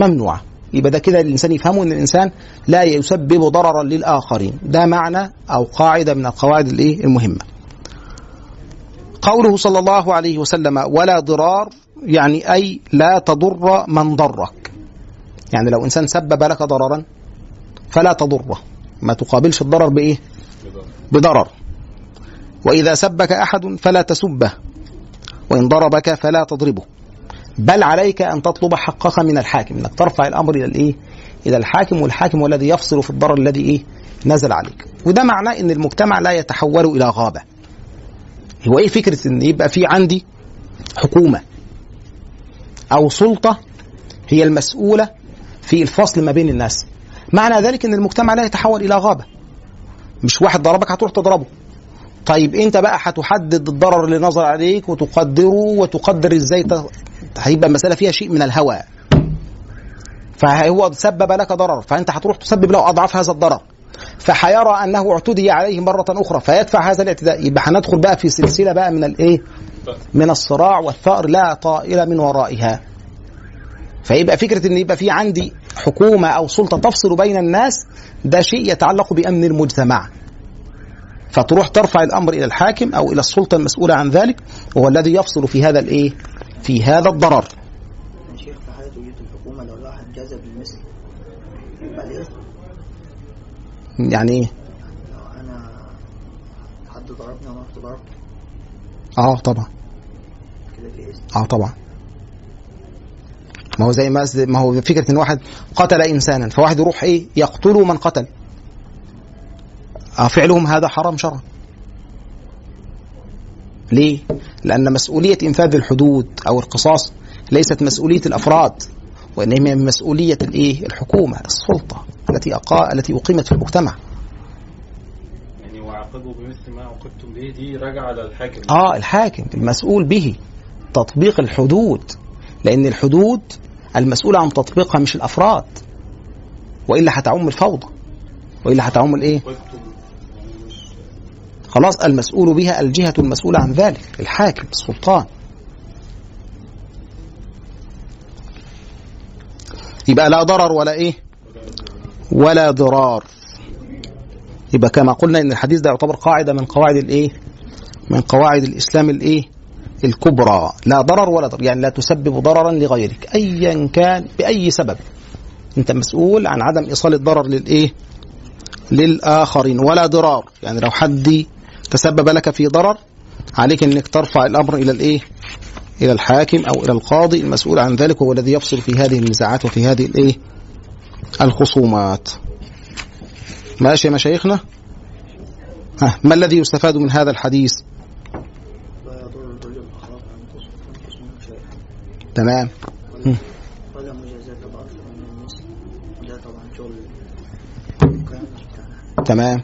ممنوعة. يبقى ده كده الإنسان يفهمه إن الإنسان لا يسبب ضررا للآخرين. ده معنى أو قاعدة من القواعد الإيه؟ المهمة. قوله صلى الله عليه وسلم ولا ضرار يعني أي لا تضر من ضرك يعني لو إنسان سبب لك ضررا فلا تضره. ما تقابلش الضرر بإيه؟ بضرر. وإذا سبك أحد فلا تسبه. وإن ضربك فلا تضربه. بل عليك أن تطلب حقك من الحاكم إنك ترفع الأمر إلى الإيه؟ إلى الحاكم والحاكم هو الذي يفصل في الضرر الذي إيه؟ نزل عليك. وده معناه إن المجتمع لا يتحول إلى غابة. هو إيه فكرة إن يبقى في عندي حكومة أو سلطة هي المسؤولة في الفصل ما بين الناس؟ معنى ذلك إن المجتمع لا يتحول إلى غابة. مش واحد ضربك هتروح تضربه. طيب أنت بقى هتحدد الضرر اللي نظر عليك وتقدره وتقدر إزاي. هيبقى المسألة فيها شيء من الهوى فهو سبب لك ضرر فأنت هتروح تسبب له أضعاف هذا الضرر فحيرى أنه اعتدي عليه مرة أخرى فيدفع هذا الاعتداء يبقى هندخل بقى في سلسلة بقى من الايه؟ من الصراع والثأر لا طائل من ورائها. فيبقى فكرة إن يبقى في عندي حكومة أو سلطة تفصل بين الناس ده شيء يتعلق بأمن المجتمع. فتروح ترفع الأمر إلى الحاكم أو إلى السلطة المسؤولة عن ذلك وهو الذي يفصل في هذا الايه؟ في هذا الضرر. شيخ في حالة وجود الحكومة لو الواحد جذب المثل يبقى ليه يعني إيه؟ لو أنا حد ضربني وأنا رحت ضربته آه طبعا. كده في اسم آه طبعا. ما هو زي ما ما هو فكرة إن واحد قتل انسانا فواحد يروح إيه؟ يقتل من قتل. آه فعلهم هذا حرام شرعا. ليه؟ لأن مسؤولية إنفاذ الحدود أو القصاص ليست مسؤولية الأفراد وإنما مسؤولية الإيه؟ الحكومة السلطة التي أقا التي أقيمت في المجتمع يعني وعاقبوا بمثل ما عوقبتم به دي راجعة على الحاكم آه الحاكم المسؤول به تطبيق الحدود لأن الحدود المسؤول عن تطبيقها مش الأفراد وإلا هتعم الفوضى وإلا هتعم مش خلاص المسؤول بها الجهة المسؤولة عن ذلك الحاكم السلطان. يبقى لا ضرر ولا إيه؟ ولا ضرار. يبقى كما قلنا إن الحديث ده يعتبر قاعدة من قواعد الإيه؟ من قواعد الإسلام الإيه؟ الكبرى. لا ضرر ولا ضرر يعني لا تسبب ضررا لغيرك ايا كان بأي سبب. أنت مسؤول عن عدم إيصال الضرر للإيه؟ للآخرين ولا ضرار. يعني لو حد تسبب لك في ضرر عليك إنك ترفع الأمر إلى الإيه؟ إلى الحاكم أو إلى القاضي المسؤول عن ذلك وهو الذي يفصل في هذه النزاعات وفي هذه الإيه؟ الخصومات. ماشي يا مشايخنا؟ ها ما الذي يستفاد من هذا الحديث؟ تمام. تمام.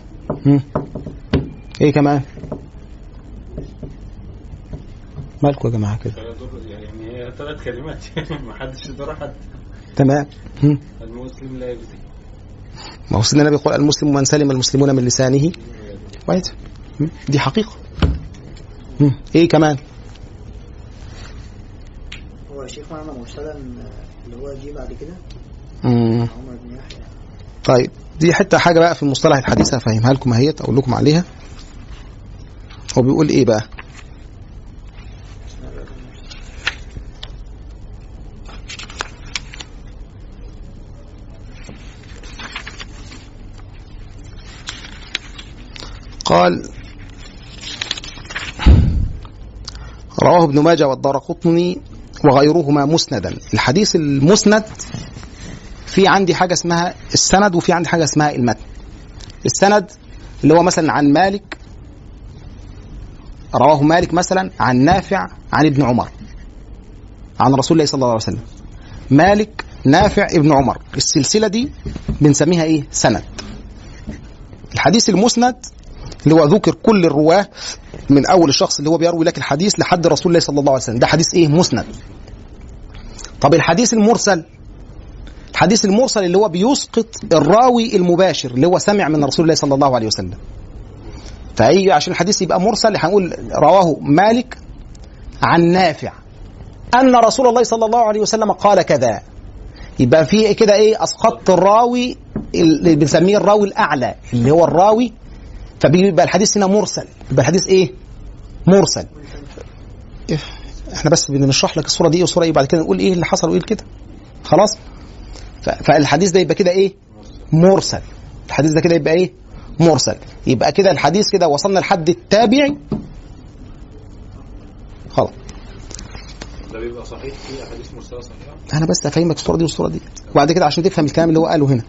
إيه كمان؟ مالكم يا جماعة كده؟ يضر يعني هي ثلاث كلمات. *laughs* ما حدش يضر حد تمام. المسلم لا يؤذي ما هو سيدنا النبي يقول المسلم من سلم المسلمون من لسانه. ويده هم. دي حقيقة. هم. إيه كمان؟ هو يا شيخ معنى مرسلا اللي هو جه بعد كده؟ مم. عمر بن يحيى. طيب. دي حتة حاجة بقى في المصطلح الحديث هفهمها لكم أهيت أقول لكم عليها. هو بيقول إيه بقى؟ قال رواه ابن ماجه والدارقطني وغيرهما مسندا. الحديث المسند في عندي حاجة اسمها السند وفي عندي حاجة اسمها المتن. السند اللي هو مثلا عن مالك رواه مالك مثلا عن نافع عن ابن عمر عن رسول الله صلى الله عليه وسلم. مالك نافع ابن عمر. السلسلة دي بنسميها إيه؟ سند. الحديث المسند اللي هو ذكر كل الرواة من أول الشخص اللي هو بيروي لك الحديث لحد رسول الله صلى الله عليه وسلم. ده حديث إيه؟ مسند. طب الحديث المرسل الحديث المرسل اللي هو بيسقط الراوي المباشر اللي هو سمع من رسول الله صلى الله عليه وسلم. فأي عشان الحديث يبقى مرسل هنقول رواه مالك عن نافع. أن رسول الله صلى الله عليه وسلم قال كذا. يبقى في كده إيه؟ أسقطت الراوي اللي بنسميه الراوي الأعلى اللي هو الراوي. فبيبقى الحديث هنا مرسل. يبقى الحديث إيه؟ مرسل. إيه؟ إحنا بس بنشرح لك الصورة دي والصورة إيه وبعد كده نقول إيه اللي حصل وايه كده. خلاص؟ فالحديث ده يبقى كده إيه؟ مرسل. الحديث ده كده يبقى إيه؟ مرسل. يبقى كده الحديث كده وصلنا لحد التابعي خلاص. ده بيبقى صحيح؟ في أحاديث مرسلة صحيحة؟ أنا بس أفهمك الصورة دي والصورة دي. وبعد كده عشان تفهم الكلام اللي هو قاله هنا.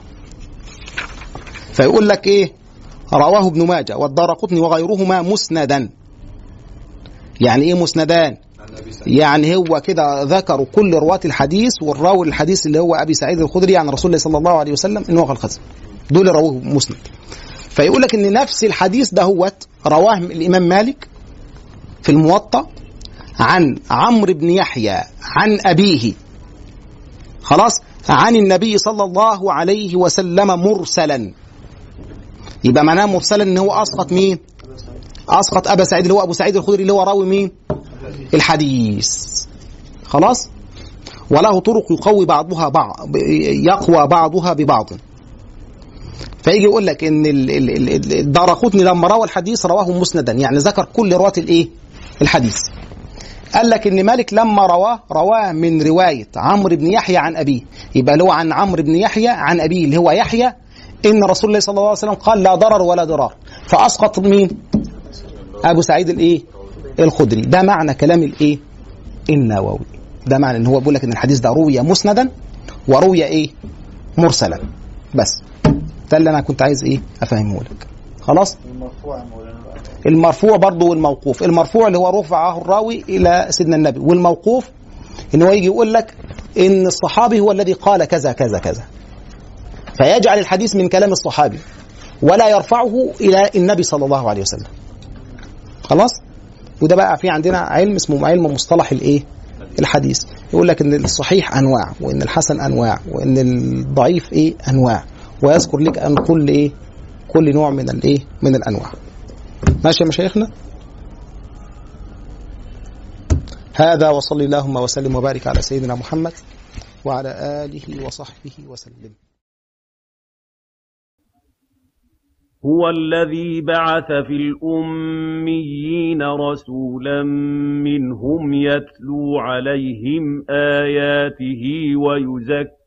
فيقول لك إيه؟ رواه ابن ماجه والدار قطني وغيرهما مسندا. يعني إيه مسندان؟ يعني هو كده ذكروا كل رواة الحديث والراوي الحديث اللي هو أبي سعيد الخدري عن رسول الله صلى الله عليه وسلم إنه قال خزم دول رواه مسند. فيقول لك إن نفس الحديث ده هو رواه الإمام مالك في الموطأ عن عمرو بن يحيى عن أبيه. خلاص؟ عن النبي صلى الله عليه وسلم مرسلا. يبقى معناه مرسلا إن هو أسقط مين؟ أسقط أبا سعيد اللي هو أبو سعيد الخدري اللي هو راوي مين؟ الحديث. خلاص؟ وله طرق يقوي بعضها بعض يقوى بعضها ببعض. فيجي يقول لك إن ال- ال- ال- ال- الدارقطني لما روى الحديث رواه مسندا. يعني ذكر كل رواة الإيه؟ الحديث. قال لك إن مالك لما رواه رواه من رواية عمرو بن يحيى عن أبيه. يبقى اللي هو عن عمرو بن يحيى عن أبيه اللي هو يحيى. إن رسول الله صلى الله عليه وسلم قال لا ضرر ولا ضرار. فأسقط مين؟ أبو سعيد الإيه؟ الخدري. ده معنى كلام الإيه؟ النووي. ده معنى إن هو بيقول لك إن الحديث ده روي مسندا وروي إيه؟ مرسلا. بس. ده اللي أنا كنت عايز إيه؟ أفهمه لك. خلاص؟ المرفوع المرفوع برضه والموقوف. المرفوع اللي هو رفعه الراوي إلى سيدنا النبي. والموقوف إن هو يجي يقول لك إن الصحابي هو الذي قال كذا كذا كذا. فيجعل الحديث من كلام الصحابي. ولا يرفعه إلى النبي صلى الله عليه وسلم. خلاص؟ وده بقى في عندنا علم اسمه علم مصطلح الإيه؟ الحديث. يقول لك إن الصحيح أنواع وإن الحسن أنواع وإن الضعيف إيه؟ أنواع. ويذكر لك أن كل إيه؟ كل نوع من الايه من الأنواع. ماشي يا مشايخنا؟ هذا وصلي اللهم وسلم وبارك على سيدنا محمد وعلى آله وصحبه وسلم. هو الذي بعث في الأميين رسولا منهم يتلو عليهم آياته